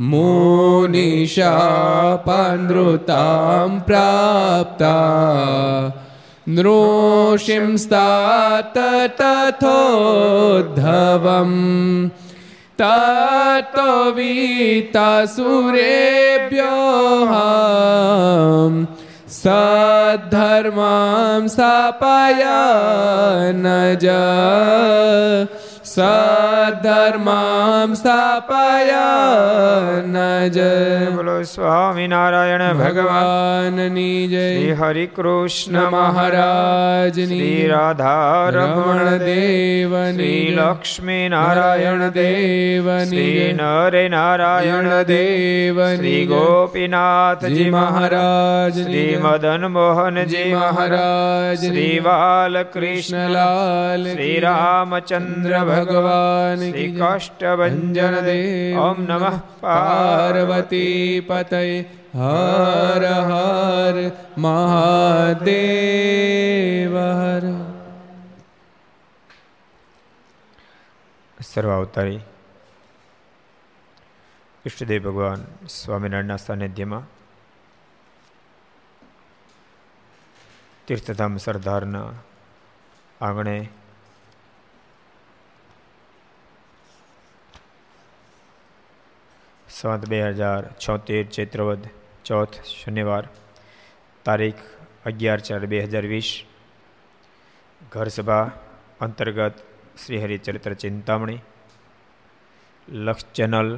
मोनिशापानृतां प्राप्ता नृषिंस्तात तथोद्धवम् ततो वीतासुरेभ्यः सद्धर्मां न जा સદ્ધર્મામ સ્થાપયા નજ બોલો સ્વામિનારાયણ ભગવાનની જય શ્રી હરિ કૃષ્ણ મહારાજની શ્રી રાધા રમણ દેવની લક્ષ્મી નારાયણ દેવની શ્રી નરે નારાયણ દેવની શ્રી ગોપીનાથજી મહારાજ શ્રી મદન મોહનજી મહારાજ શ્રી બાલકૃષ્ણલાલ શ્રી રામચંદ્ર ભગવાન ભગવાન શ્રી કાષ્ટભન દેવ ઓમ નમઃ પાર્વતી પતય હર હર મહાદેવ હર સર્વાવતારી ઈષ્ટદેવ ભગવાન સ્વામિનારાયણના સાનિધ્યમાં તીર્થધામ સરદારના આંગણે સંત બે હજાર છોતેર ચૈત્રવદ ચોથ શનિવાર તારીખ અગિયાર ચાર બે હજાર વીસ ઘર સભા અંતર્ગત શ્રી હરિચરિત્ર ચિંતામણી લક્ષ ચેનલ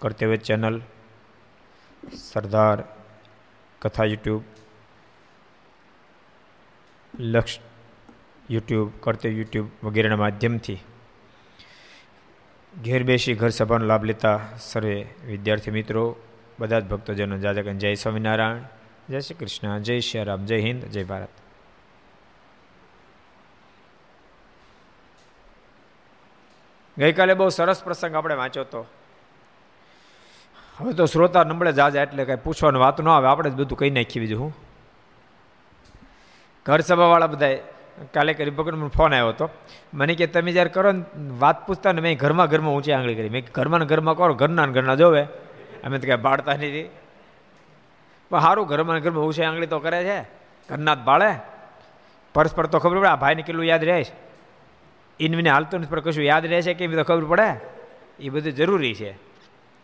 કર્તવ્ય ચેનલ સરદાર કથા યુટ્યુબ લક્ષ યુટ્યુબ કર્તવ્ય યુટ્યુબ વગેરેના માધ્યમથી ઘેર બેસી ઘર સભાનો લાભ લેતા સર્વે વિદ્યાર્થી મિત્રો, બધા જ ભક્તજનો જાજકન જય સ્વામિનારાયણ. જય શ્રી કૃષ્ણ. જય શ્રી રામ. જય હિન્દ. જય ભારત. ગઈકાલે બહુ સરસ પ્રસંગ આપણે વાંચ્યો હતો હવે તો શ્રોતા નંબળે જાજા એટલે કઈ પૂછવાનું વાત ન આવે. આપણે જ બધું કહી નાખી બીજું, હું. ઘર સભાવાળા બધાએ કાલે પકડ મને ફોન આવ્યો હતો. મને કે, તમે જ્યારે કરો ને, વાત પૂછતા ને, મેં ઘરમાં ઘરમાં ઊંચી આંગળી કરી. મેં ઘરમાં ને ઘરમાં કરો, ઘરના ને ઘરના જોવે. અમે તો કાંઈ બાળતા નથી. પણ સારું ઘરમાં ને ઘરમાં ઊંચી આંગળી તો કરે છે. ઘરના જ બાળે. પરસ્પર તો ખબર પડે, આ ભાઈને કેટલું યાદ રહે છે. ઇનવીને હાલતું નથી, પણ કશું યાદ રહે છે કે એમ તો ખબર પડે? એ બધું જરૂરી છે.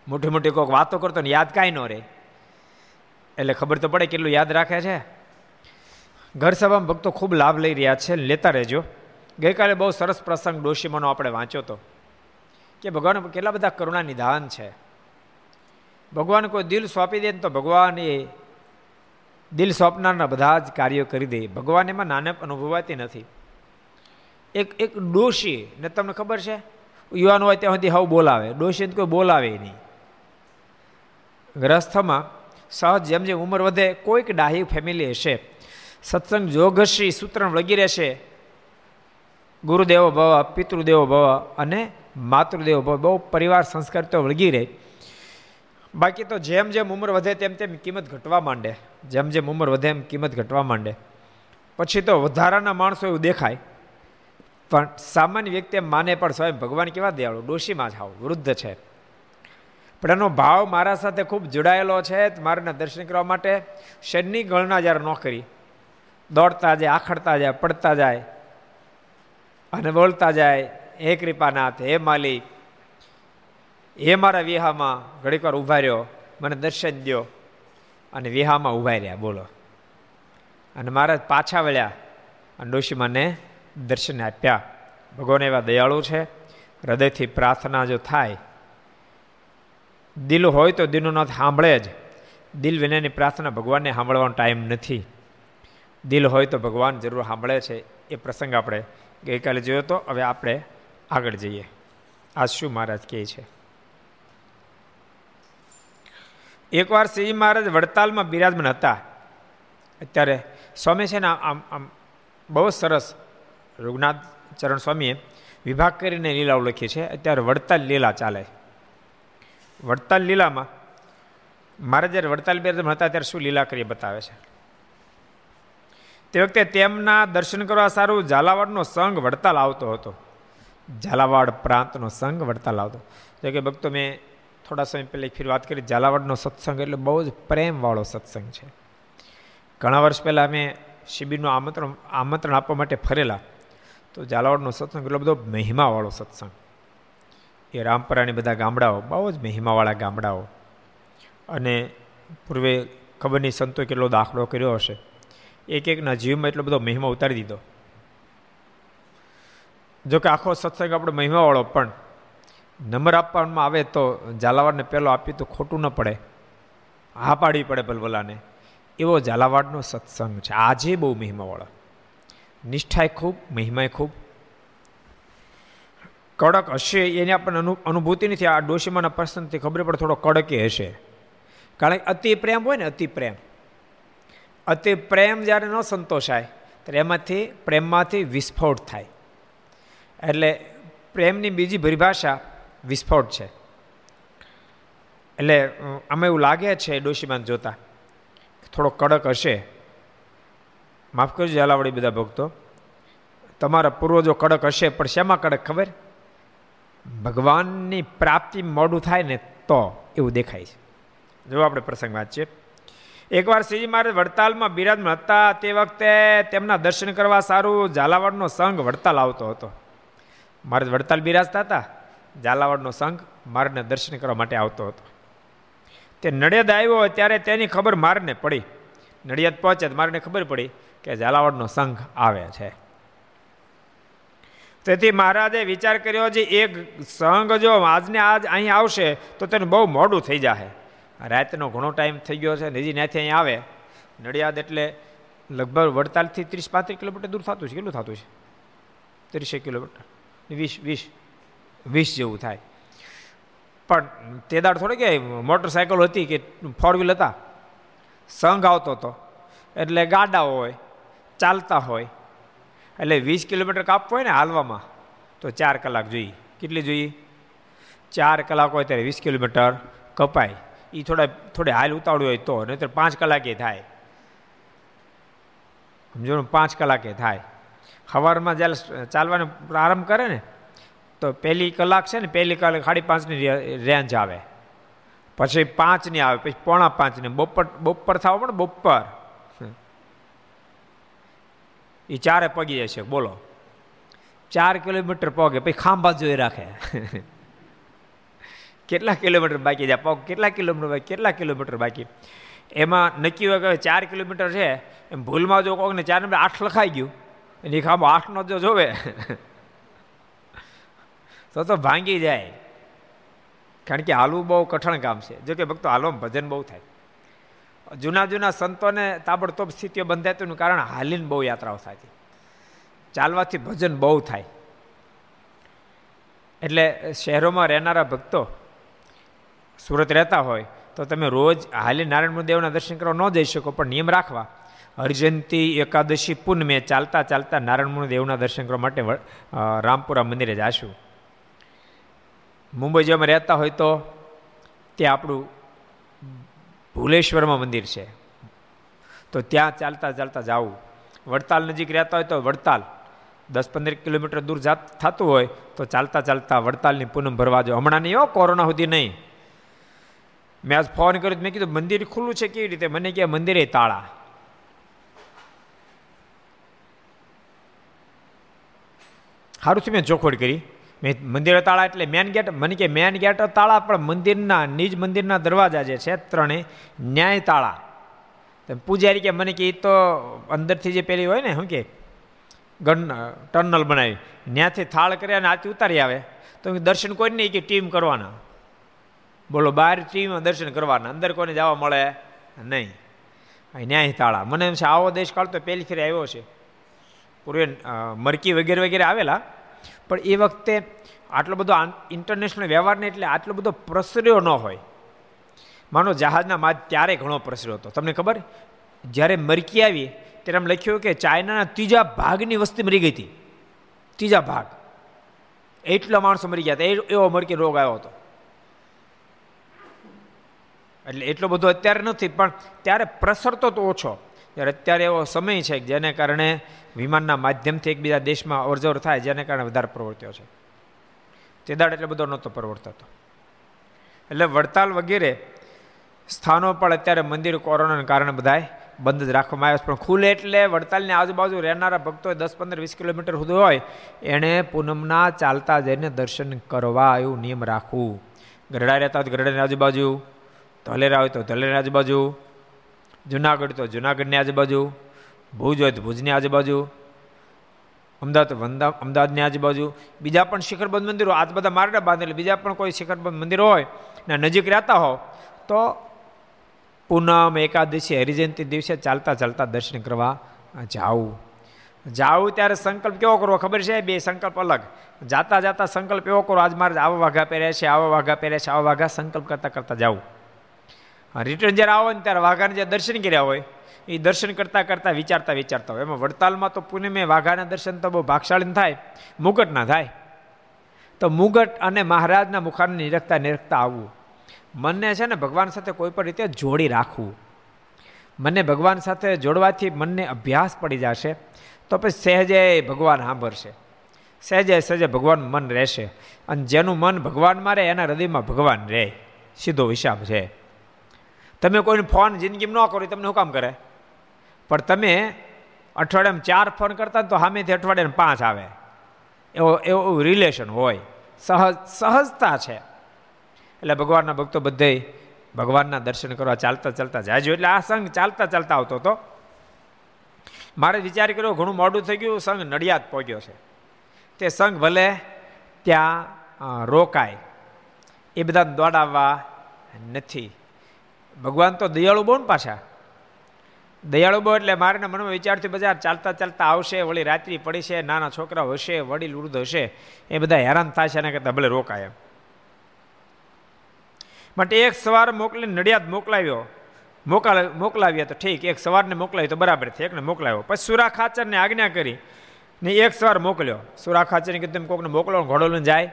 મોટી મોટી કોઈક વાતો કરતો ને, યાદ કાંઈ ન રહે. એટલે ખબર તો પડે કેટલું યાદ રાખે છે. ઘર સભામાં ભક્તો ખૂબ લાભ લઈ રહ્યા છે. લેતા રહેજો. ગઈકાલે બહુ સરસ પ્રસંગ ડોશીમાનો આપણે વાંચ્યો હતો કે ભગવાન કેટલા બધા કરુણા નિધાન છે. ભગવાન કોઈ દિલ સોંપી દે ને તો ભગવાન એ દિલ સોંપનારના બધા જ કાર્યો કરી દે. ભગવાન એમાં નાનપ અનુભવાતી નથી. એક એક ડોશી, ને તમને ખબર છે? યુવાન હોય ત્યાં સુધી હાવ બોલાવે. ડોશી કોઈ બોલાવે નહીં. ગ્રસ્થમાં સહજ જેમ જેમ ઉંમર વધે, કોઈક ડાહી ફેમિલી હશે. સત્સંગ જોગશ્રી સૂત્રણ વગેરે છે ગુરુદેવો ભવ, પિતૃદેવો ભવ અને માતૃદેવો ભવ. બહુ પરિવાર સંસ્કાર તો વળગી રહે. બાકી તો જેમ જેમ ઉંમર વધે તેમ તેમ કિંમત ઘટવા માંડે. જેમ જેમ ઉંમર વધે એમ કિંમત ઘટવા માંડે. પછી તો વધારાના માણસો એવું દેખાય. પણ સામાન્ય વ્યક્તિ એમ માને પણ સ્વયં ભગવાન કેવા દયાળુ? ડોશીમાં જ આવું વૃદ્ધ છે. પણ એનો ભાવ મારા સાથે ખૂબ જોડાયેલો છે. મારાના દર્શન કરવા માટે શનિ ગણના જ્યારે ન કરી દોડતા જાય, આખડતા જાય, પડતા જાય અને બોલતા જાય, હે કૃપાનાથ, હે માલિક એ મારા વિહામાં ઘડીક વાર ઊભા રહ્યો, મને દર્શન દો અને વિહામાં ઊભા રહ્યા, બોલો. અને મહારાજ પાછા વળ્યા અને ડોશીમાને દર્શન આપ્યા. ભગવાન એવા દયાળુ છે, હૃદયથી પ્રાર્થના જો થાય, દિલ હોય તો નાથ સાંભળે જ. દિલ વિનાની પ્રાર્થના ભગવાનને સાંભળવાનો ટાઈમ નથી. દિલ હોય તો ભગવાન જરૂર સાંભળે છે એ પ્રસંગ આપણે ગઈકાલે જોયો તો, હવે આપણે આગળ જઈએ. આ શું મહારાજ કહે છે? એકવાર શ્રી મહારાજ વડતાલમાં બિરાજમાન હતા. અત્યારે સ્વામી છે ને આમ આમ બહુ સરસ રઘુનાથ ચરણ સ્વામીએ વિભાગ કરીને લીલાઓ લખી છે. અત્યારે વડતાલ લીલા ચાલે. વડતાલ લીલામાં મારે જ્યારે વડતાલ બિરાજમાન હતા ત્યારે શું લીલા કરી બતાવે છે? તે વખતે તેમના દર્શન કરવા સારું ઝાલાવાડનો સંઘ વડતાલ આવતો હતો. ઝાલાવાડ પ્રાંતનો સંઘ વડતાલ આવતો. જો ભક્તો, મેં થોડા સમય પહેલાં ફિર વાત કરી, ઝાલાવાડનો સત્સંગ એટલે બહુ જ પ્રેમવાળો સત્સંગ છે. ઘણા વર્ષ પહેલાં અમે શિબિરનું આમંત્રણ આમંત્રણ આપવા માટે ફરેલા. તો ઝાલાવાડનો સત્સંગ એટલો બધો મહિમાવાળો સત્સંગ. એ રામપરાની બધા ગામડાઓ, બહુ જ મહિમાવાળા ગામડાઓ. અને પૂર્વે ખબરની સંતો કેટલો દાખલો કર્યો હશે. એક એકના જીવમાં એટલો બધો મહિમા ઉતારી દીધો. જો કે આખો સત્સંગ આપણો મહિમાવાળો, પણ નંબર આપવામાં આવે તો ઝાલાવાડને પહેલો આપ્યું તો ખોટું ન પડે. હા પાડવી પડે ભલભલાને. એવો ઝાલાવાડનો સત્સંગ છે. આજે બહુ મહિમાવાળો. નિષ્ઠાએ ખૂબ મહિમાએ ખૂબ. કડક હશે એની આપણને અનુ, અનુભૂતિ નથી. આ ડોશીમાના પ્રસંગથી ખબર પડે થોડો કડકે હશે. કારણ કે અતિ પ્રેમ હોય ને અતિ પ્રેમ. અતિ પ્રેમ જ્યારે ન સંતોષાય, ત્યારે એમાંથી પ્રેમમાંથી વિસ્ફોટ થાય. એટલે પ્રેમની બીજી પરિભાષા વિસ્ફોટ છે. એટલે આમાં એવું લાગે છે, ડોશીમાન જોતા થોડો કડક હશે. માફ કરજો ઝાલાવાડી બધા ભક્તો. તમારા પૂર્વજો કડક હશે, પણ શેમાં કડક ખબર? ભગવાનની પ્રાપ્તિ મોડું થાય ને તો એવું દેખાય છે. જો આપણે પ્રસંગ વાંચીએ. એકવાર શ્રીજી મહારાજ વડતાલમાં બિરાજમાન હતા, તે વખતે તેમના દર્શન કરવા સારું ઝાલાવાડનો સંઘ વડતાલ આવતો હતો. મહારાજ વડતાલ બિરાજતા હતા, ઝાલાવાડનો સંઘ મારને દર્શન કરવા માટે આવતો હતો. તે નડિયાદ આવ્યો ત્યારે તેની ખબર મારને પડી. નડિયાદ પહોંચે તો મારને ખબર પડી કે ઝાલાવાડનો સંઘ આવે છે. તેથી મહારાજે વિચાર કર્યો છે એક સંઘ જો આજને આજ અહીં આવશે, તો તેને બહુ મોડું થઈ જશે રાતનો ઘણો ટાઈમ થઈ ગયો છે હજી ત્યાંથી અહીં આવે. નડિયાદ એટલે લગભગ વડતાલથી ત્રીસ પાંત્રીસ કિલોમીટર દૂર થતું છે. કેટલું થતું છે? ત્રીસેક કિલોમીટર. વીસ વીસ વીસ જેવું થાય. પણ તે દાડ થોડી કે મોટરસાયકલ હતી કે ફોર વ્હીલ હતા? સંઘ આવતો હતો. એટલે ગાડા હોય, ચાલતા હોય. એટલે વીસ કિલોમીટર કાપવું હોય ને હાલવામાં, તો ચાર કલાક જોઈએ. કેટલી જોઈએ? ચાર કલાક હોય ત્યારે વીસ કિલોમીટર કપાય. એ થોડા, થોડે હાલ ઉતાવળ્યું હોય તો, નહીતર પાંચ કલાકે થાય. સમજો પાંચ કલાકે થાય. સવારમાં જ્યારે ચાલવાનો પ્રારંભ કરે ને, તો પહેલી કલાક છે ને, પહેલી કલાક સાડી પાંચની રેન્જ આવે. પછી પાંચની આવે, પછી પોણા પાંચની બપોર બપોર થવા પણ બપોર. એ ચારે પગી જશે બોલો. ચાર કિલોમીટર પગે, પછી ખાંભા જોઈ રાખે. કેટલા કિલોમીટર બાકી જાય પગ કેટલા કિલોમીટર બાકી? કેટલા કિલોમીટર બાકી? એમાં નક્કી હોય કે ચાર કિલોમીટર છે, એમ ભૂલમાં જો કોકને ચાર નંબર આઠ લખાઈ ગયું, એની ખાંભો આઠનો જો જોવે. તો તો ભાંગી જાય. કારણ કે હાલવું બહુ કઠણ કામ છે. જો કે ભક્તો હાલવામાં ભજન બહુ થાય. જૂના જૂના સંતોને તાબડતોબ સ્થિતિઓ બંધાતીનું કારણ હાલીને બહુ યાત્રાઓ થાય ચાલવાથી ભજન બહુ થાય. એટલે શહેરોમાં રહેનારા ભક્તો સુરત રહેતા હોય, તો તમે રોજ હાલી નારાયણ દેવના દર્શન કરવા ન જઈ શકો, પણ નિયમ રાખવા. હરિજયંતી એકાદશી પૂનમે ચાલતા ચાલતા નારાયણ દેવના દર્શન કરવા માટે રામપુરા મંદિરે જાશું. મુંબઈ જેમાં રહેતા હોય તો ત્યાં આપણું ભુલેશ્વરમાં મંદિર છે. તો ત્યાં ચાલતા ચાલતા જવું. વડતાલ નજીક રહેતા હોય તો વડતાલ. દસ પંદર કિલોમીટર દૂર જાત, થતું હોય તો ચાલતા ચાલતા વડતાલની પૂનમ ભરવા જો હમણાં નહીં હો, કોરોના સુધી નહીં. મેં આજ ફોન કર્યો મેં કીધું, મંદિર ખુલ્લું છે કેવી રીતે? મને કે મંદિરે તાળા. સારું છે, મેં ચોખવટ કરી. મેં મંદિરે તાળા એટલે મેન ગેટ મને કે મેન ગેટ તાળા, પણ મંદિરના, નિજ મંદિરના દરવાજા જે છે, ત્રણે ન્યાય તાળા. પૂજારી કે, મને કે એ તો અંદરથી જે પેલી હોય ને, શું કે ગન ટનલ બનાવી ત્યાંથી થાળ કર્યા અને આથી ઉતારી આવે. તો દર્શન કોઈ નહીં કે, ટીમ કરવાના. બોલો બહાર ટીવીમાં દર્શન કરવાના. અંદર કોઈને જવા મળે? નહીં. ન્યાય તાળા મને એમ છે, આવો દેશ કાળ તો પહેલી ફેરી આવ્યો છે. પૂર્વે મરકી વગેરે વગેરે આવેલા. પણ એ વખતે આટલો બધો ઇન્ટરનેશનલ વ્યવહારને એટલે આટલો બધો પ્રસર્યો ન હોય. માનો, જહાજના માર્ગ ત્યારે ઘણો પ્રસર્યો હતો. તમને ખબર? જ્યારે મરકી આવી, ત્યારે એમ લખ્યું કે ચાઇનાના ત્રીજા ભાગની વસ્તી મરી ગઈ હતી. ત્રીજા ભાગ. એટલા માણસો મરી ગયા હતા. એવો મરકી રોગ આવ્યો હતો. એટલે એટલો બધો અત્યારે નથી, પણ ત્યારે પ્રસરતો તો ઓછો. ત્યારે અત્યારે એવો સમય છે જેને કારણે વિમાનના માધ્યમથી એકબીજા દેશમાં અવરજવર થાય, જેને કારણે વધારે પ્રવર્ત્યો છે. તે દાડ એટલો બધો નહોતો પ્રવર્તતો. એટલે વડતાલ વગેરે સ્થાનો પણ અત્યારે મંદિર કોરોનાને કારણે બધાય બંધ જ રાખવામાં આવ્યા પણ ખુલે એટલે વડતાલની આજુબાજુ રહેનારા ભક્તો દસ, પંદર, વીસ કિલોમીટર સુધી હોય, એણે પૂનમના ચાલતા જઈને દર્શન કરવા એવું નિયમ રાખવું ગરડા રહેતા હોય ગરડાની આજુબાજુ ધલેરા હોય તો ધલેરા આજુબાજુ, જુનાગઢ તો જુનાગઢની આજુબાજુ, ભુજ હોય તો ભુજની આજુબાજુ, અમદાવાદ અમદાવાદની આજુબાજુ. બીજા પણ શિખરબંધ મંદિરો આજ બધા મારડા બાંધેલા બીજા પણ કોઈ શિખરબંધ મંદિરો હોય ને નજીક રહેતા હો, તો પૂનમ, એકાદશી, હરિજયંતિ દિવસે ચાલતા ચાલતા દર્શન કરવા જાવું જાવું ત્યારે સંકલ્પ કેવો કરવો ખબર છે? બે સંકલ્પ અલગ. જાતા જાતા સંકલ્પ એવો કરો આજ મારે આવા વાઘા પહેર્યા છે, આવા વાઘા પહેર્યા છે, આવા વાઘા સંકલ્પ કરતાં કરતાં જાવું રિટર્ન જ્યારે આવો ને ત્યારે વાઘાને જે દર્શન કર્યા હોય, એ દર્શન કરતાં કરતાં વિચારતા વિચારતા હોય. એમાં વડતાલમાં તો પૂનમે વાઘાના દર્શન તો બહુ ભાગશાળી થાય, મુગટ ના થાય. તો મુગટ અને મહારાજના મુખાને નિરખતા નિરખતા આવવું. મનને છે ને ભગવાન સાથે કોઈ પણ રીતે જોડી રાખવું. મને ભગવાન સાથે જોડવાથી મનને અભ્યાસ પડી જશે, તો પછી સહેજે ભગવાન સાંભળશે. સહેજે સહેજે ભગવાન મન રહેશે. અને જેનું મન ભગવાનમાં રહે, એના હૃદયમાં ભગવાન રહે. સીધો હિસાબ છે. તમે કોઈને ફોન જિંદગીમાં ન કરો તમને શું કામ કરે? પણ તમે અઠવાડિયામાં ચાર ફોન કરતા તો સામેથી અઠવાડિયામાં પાંચ આવે. એવો, એવું રિલેશન હોય. સહજ, સહજતા છે. એટલે ભગવાનના ભક્તો બધે ભગવાનના દર્શન કરવા ચાલતા ચાલતા જાજો. એટલે આ સંઘ ચાલતા ચાલતા આવતો હતો. મારે વિચાર કર્યો, ઘણું મોડું થઈ ગયું, સંઘ નડિયાદ પહોંચ્યો છે. તે સંઘ ભલે ત્યાં રોકાય. એ બધા દોડાવવા નથી. ભગવાન તો દયાળુ બહુ ને પાછા. દયાળુ બહુ એટલે મારે મનમાં વિચારથી બજાર ચાલતા ચાલતા આવશે, વળી રાત્રિ પડી છે નાના છોકરાઓ હશે, વડીલ વૃદ્ધ હશે, એ બધા હેરાન થશે એના કરતાં ભલે રોકાય એમ. માટે એક સવાર મોકલીને નડિયાદ મોકલાવ્યો. મોકલા, મોકલાવ્યા તો ઠીક, એક સવારને મોકલાવ્યો તો બરાબર છે, એકને મોકલાવ્યો. પછી સુરા ખાચરને આજ્ઞા કરી ને એક સવાર મોકલ્યો. સુરા ખાચરને કીધું તમે કોકને મોકલો ઘોડો લઈને જાય.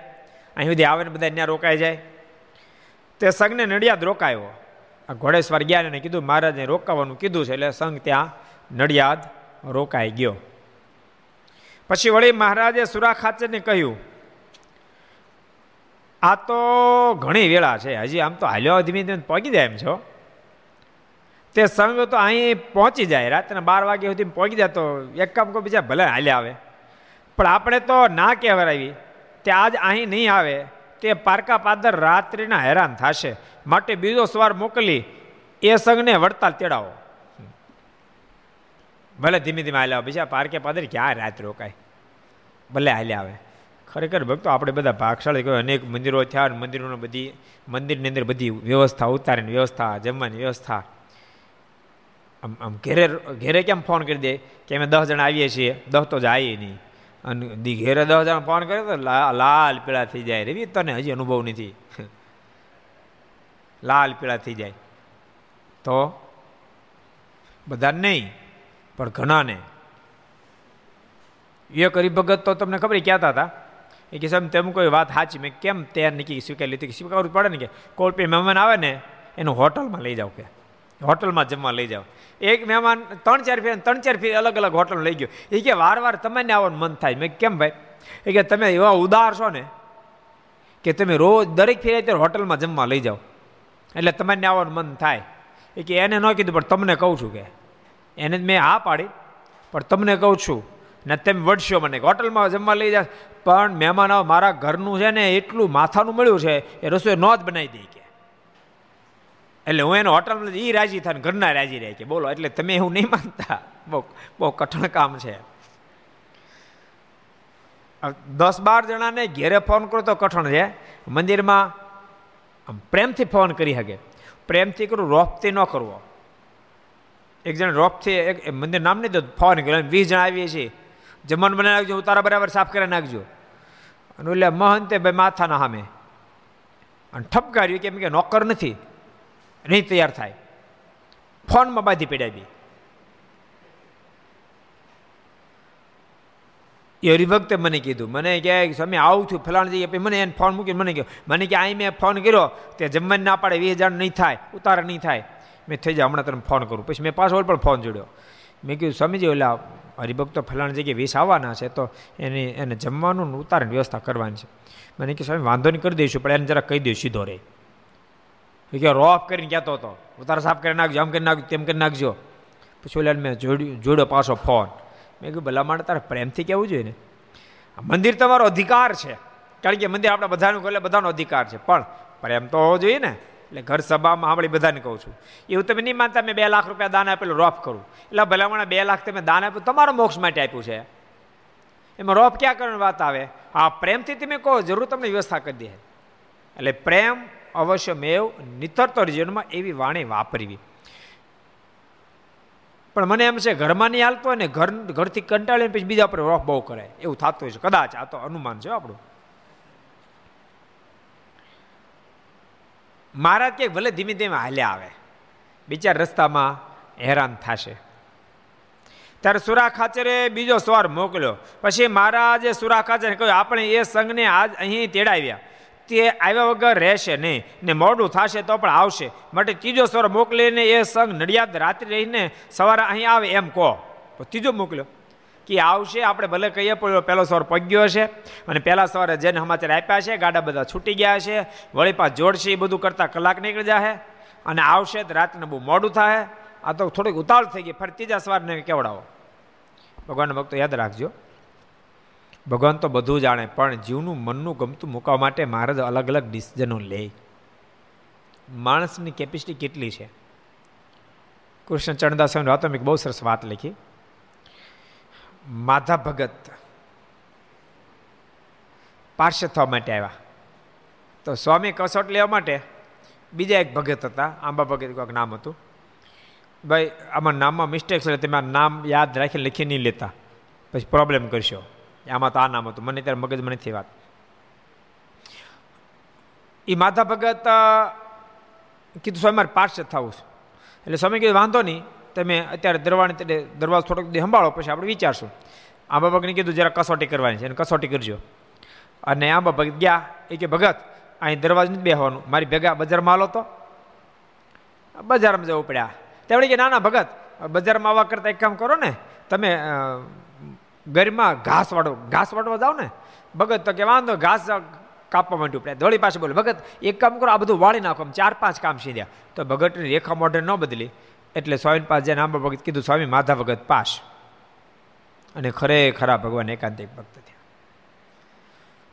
અહીં સુધી આવે ને બધા ત્યાં રોકાઈ જાય. તે સગને નડિયાદ રોકાયો. ઘોડેશ્વર ગયા અને કીધું મહારાજને રોકાવાનું કીધું છે એટલે સંઘ ત્યાં નડિયાદ રોકાઈ ગયો. પછી વળી મહારાજે સુરા ખાચરને કહ્યું, આ તો ઘણી વેળા છે, હજી આમ તો હાલ્યો ધીમે ધીમે પહોંચી જાય એમ છો. તે સંઘ તો અહીં પહોંચી જાય, રાત્રે બાર વાગ્યા સુધી પહોંચી જાય તો એક કામ કોઈ બીજા ભલે હાલ્યા આવે. પણ આપણે તો ના કહેવાય તે આજ અહીં નહીં આવે. તે પારકા પાદર રાત્રિના હેરાન થશે. માટે બીજો સવાર મોકલી, એ સંઘને વડતાલ તેડાવો. ભલે ધીમે ધીમે હાલ્યા બીજા પારકે પાદર ક્યાં રાત રોકાય? ભલે હાલ્યા આવે ખરેખર ભક્તો, આપણે બધા ભાગશાળી કહ્યું અનેક મંદિરો થયા મંદિરોની બધી, મંદિરની અંદર બધી વ્યવસ્થા, ઉતારીની વ્યવસ્થા, જમવાની વ્યવસ્થા. આમ આમ ઘેરે ઘેરે કેમ ફોન કરી દે? કે અમે દસ જણા આવીએ છીએ, દસ તો જાય નહીં. અને ઘેરે દસ જણા ફોન કરે તો લાલ પીળા થઈ જાય રવિ તને હજી અનુભવ નથી. લાલ પીળા થઈ જાય. તો બધા નહીં, પણ ઘણાને. એ કરી ભગત તો તમને ખબર કહેતા હતા. એ કે સાહેબ તેમ કોઈ વાત સાચી, મેં કેમ તૈયાર નીકળી સ્વીકારી લીધી સ્વીકારવું પડે ને કે? કોઈ પણ મહેમાન આવે ને, એનું હોટલમાં લઈ જાઓ કે. હોટલમાં જમવા લઈ જાઓ. એક મહેમાન ત્રણ ચાર ફેર, ત્રણ ચાર ફેર અલગ અલગ હોટલ લઈ ગયો. એ કે વાર વાર તમને આવવાનું મન થાય. મેં કેમ ભાઈ? એ કે, તમે એવા ઉદાર છો ને કે તમે રોજ દરેક ફેરે અત્યારે હોટલમાં જમવા લઈ જાઓ. એટલે તમને આવવાનું મન થાય. એ કે, એને ન કીધું, પણ તમને કહું છું કે. એને મેં હા પાડી, પણ તમને કહું છું, ને તેમ વડશો મને હોટલમાં જમવા લઈ જાય પણ મહેમાન મારા ઘરનું છે ને એટલું માથાનું મળ્યું છે, એ રસોઈ ન જ બનાવી દે. એટલે હું એને હોટલમાં એ રાજી થાય ઘરના રાજી રહે કે બોલો, એટલે તમે એવું નહીં માનતા? બહુ બહુ કઠણ કામ છે. દસ બાર જણાને ઘેરે ફોન કરો તો કઠણ છે. મંદિરમાં આમ પ્રેમથી ફોન કરી શકે. પ્રેમથી કરું, રોપથી ન કરવો. એક જણ રોપથી, એક મંદિર નામ નહીં તો ફોન કર્યો. વીસ જણા આવીએ છીએ. જમવાનું બનાવી નાખજો ઉતારા બરાબર સાફ કરી નાખજો. અને એટલે મહંતે ભાઈ માથાના સામે. અને ઠપકાર્યું, કેમ કે નોકર નથી. નહીં તૈયાર થાય. ફોનમાં બાંધી પડાવી. એ હરિભક્તે મને કીધું, મને કહે સ્વામી, આવું છું ફલાણ જઈએ મને એને ફોન મૂકીને મને કહ્યું મને કે અહીં મેં ફોન કર્યો, તે જમવાની ના પાડે, વીસ હજાર નહીં થાય, ઉતાર નહીં થાય. મેં થઈ જાય, હમણાં તને ફોન કરું. પછી મેં પાછો પણ ફોન જોડ્યો. મેં કીધું, સ્વામીજી, ઓલા હરિભક્તો ફલાણ જગ્યાએ વીસ આવવાના છે, તો એને એને જમવાનું ઉતારની વ્યવસ્થા કરવાની છે. મને કે સ્વામી, વાંધો નહીં, કરી દઈશું, પણ એને જરા કહી દઈશું સીધો રહે. એ કે રોફ કરીને કહેતો હતો. ઉતાર સાફ કરી નાખજો, આમ કરી નાખજો, તેમ કરી નાખજો. પછી ઓલા મેં જોડ્યું, જોડ્યો પાછો ફોન. મેં કહ્યું ભલા તારે પ્રેમથી કહેવું જોઈએ ને? મંદિર તમારો અધિકાર છે. કારણ કે મંદિર આપણે બધાનું એટલે બધાનો અધિકાર છે. પણ પ્રેમ તો હોવો જોઈએ ને? એટલે ઘર સભામાં આપણે બધાને કહું છું. એવું તમે નહીં માનતા, મેં બે લાખ રૂપિયા દાન આપેલું રોફ કરું. એટલે ભલામણ બે લાખ તમે દાન આપ્યું, તમારો મોક્ષ માટે આપ્યું છે. એમાં રોફ ક્યાં કરવાની વાત આવે? હા, પ્રેમથી તમે કહો, જરૂર તમને વ્યવસ્થા કરી દે. એટલે પ્રેમ અવશ્ય મેવ નિતરતો જીવનમાં એવી વાણી વાપરવી. પણ મને એમ છે, ઘરમાં નહીં હાલતો હોય ઘર, ઘરથી કંટાળીને પછી બીજા પર રોફ બહુ કરે એવું થતું હોય છે. કદાચ આ તો અનુમાન છે આપણું. મહારાજ કે ભલે ધીમે ધીમે હાલ્યા આવે. બિચાર રસ્તામાં હેરાન થશે. ત્યારે સુરા ખાચરે બીજો સ્વર મોકલ્યો. પછી મહારાજે સુરા ખાચરે કહ્યું, આપણે એ સંઘને આજ અહીં તેડાવ્યા. તે આવ્યા વગર રહેશે નહીં ને મોડું થશે તો પણ આવશે. માટે ત્રીજો સ્વર મોકલીને એ સંઘ નડિયાદ રાત્રે રહીને સવારે અહીં આવે એમ કહો. તો ત્રીજો મોકલ્યો. કે આવશે, આપણે ભલે કહીએ, પણ પહેલો સ્વર પગ્યો હશે. અને પહેલા સવારે જેને સમાચાર આપ્યા છે, ગાડા બધા છૂટી ગયા છે, વળી પાસ જોડશે, એ બધું કરતાં કલાક નીકળી જશે અને આવશે તો રાતને બહુ મોડું થાય આ તો થોડીક ઉતાવળ થઈ ગઈ. ફરી ત્રીજા સવારને કેવડાવો ભગવાનના ભક્તો યાદ રાખજો. ભગવાન તો બધું જાણે, પણ જીવનું મનનું ગમતું મૂકવા માટે મહારાજ અલગ અલગ ડિસિઝનો લે. માણસની કેપેસિટી કેટલી છે? કૃષ્ણ ચરણદાસ સ્વામી વાતો મેં બહુ સરસ વાત લખી. માધા ભગત પાર્ષદ થવા માટે આવ્યા. તો સ્વામી કસોટ લેવા માટે બીજા એક ભગત હતા, આંબા ભગત કોઈક નામ હતું. ભાઈ, આમાં નામમાં મિસ્ટેક છે તમે નામ યાદ રાખીને લખી નહીં લેતા. પછી પ્રોબ્લેમ કરશો. આમાં તો આ નામ હતું. મને ત્યારે મગજમાં નથી વાત. એ માધા ભગત કીધું, સ્વામી, મારે પાર્ષદ થવું છે. એટલે સ્વામી કીધું, વાંધો નહીં. તમે અત્યારે દરવાણી દરવાજો થોડોક સંભાળો, પછી આપણે વિચારશું. આંબા ભગતને કીધું, જરા કસોટી કરવાની છે અને કસોટી કરજો. અને આંબા ભગત ગયા. એ કે, ભગત, અહીં દરવાજ નથી બેહવાનું. મારી ભેગા બજારમાં હાલો તો. બજારમાં જવું પડ્યા તેમણે કે, ના ભગત, બજારમાં આવવા કરતાં એક કામ કરો ને. તમે ગરમાં ઘાસ વાળો, ઘાસ વાળવા જાઓ ને, ભગત તો કે વાંધો, ઘાસ કાપવા માંડ્યું પડે. દોડી પાસે બોલે, ભગત, એક કામ કરો, આ બધું વાળી નાખો ચાર પાંચ કામ સીધ્યા. તો ભગતની રેખા મોઢે ન બદલી, એટલે સ્વામી પાસે જઈને આંબા ભગત કીધું, સ્વામી, માધા ભગત પાસ. અને ખરેખરા ભગવાન એકાંતિક ભક્ત થયા.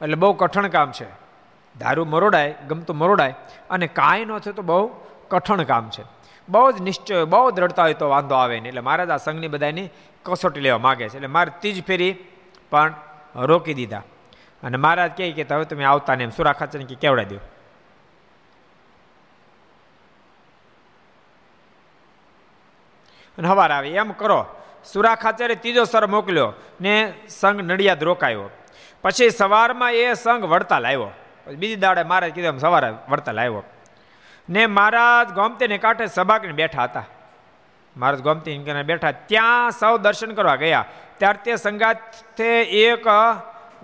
એટલે બહુ કઠણ કામ છે. દારૂ મરોડાય, ગમતું મરોડાય, અને કાંઈ ન થયું તો બહુ કઠણ કામ છે. બહુ જ નિશ્ચય, બહુ દ્રઢતા હોય તો વાંધો આવે નહીં. એટલે મહારાજ આ સંઘની બધાની કસોટી લેવા માગે છે. એટલે મારે ત્રીજ ફેરી પણ રોકી દીધા. અને મહારાજ કહે કે હવે તમે આવતા ને એમ સુરા ખાચરને કે કેવડા દો? અને હવાર આવે. એમ કરો. સુરા ખાચરે ત્રીજો સર મોકલ્યો ને સંઘ નડિયાદ રોકાયો. પછી સવારમાં એ સંઘ વડતાલ આવ્યો. બીજી દાડે મહારાજ કીધું એમ સવારે વડતાલ આવ્યો. ને મહારાજ ગોમતીને કાંઠે સભાકીને બેઠા હતા. મહારાજ ગોમતી બેઠા, ત્યાં સૌ દર્શન કરવા ગયા. ત્યાર તે સંગાથે એક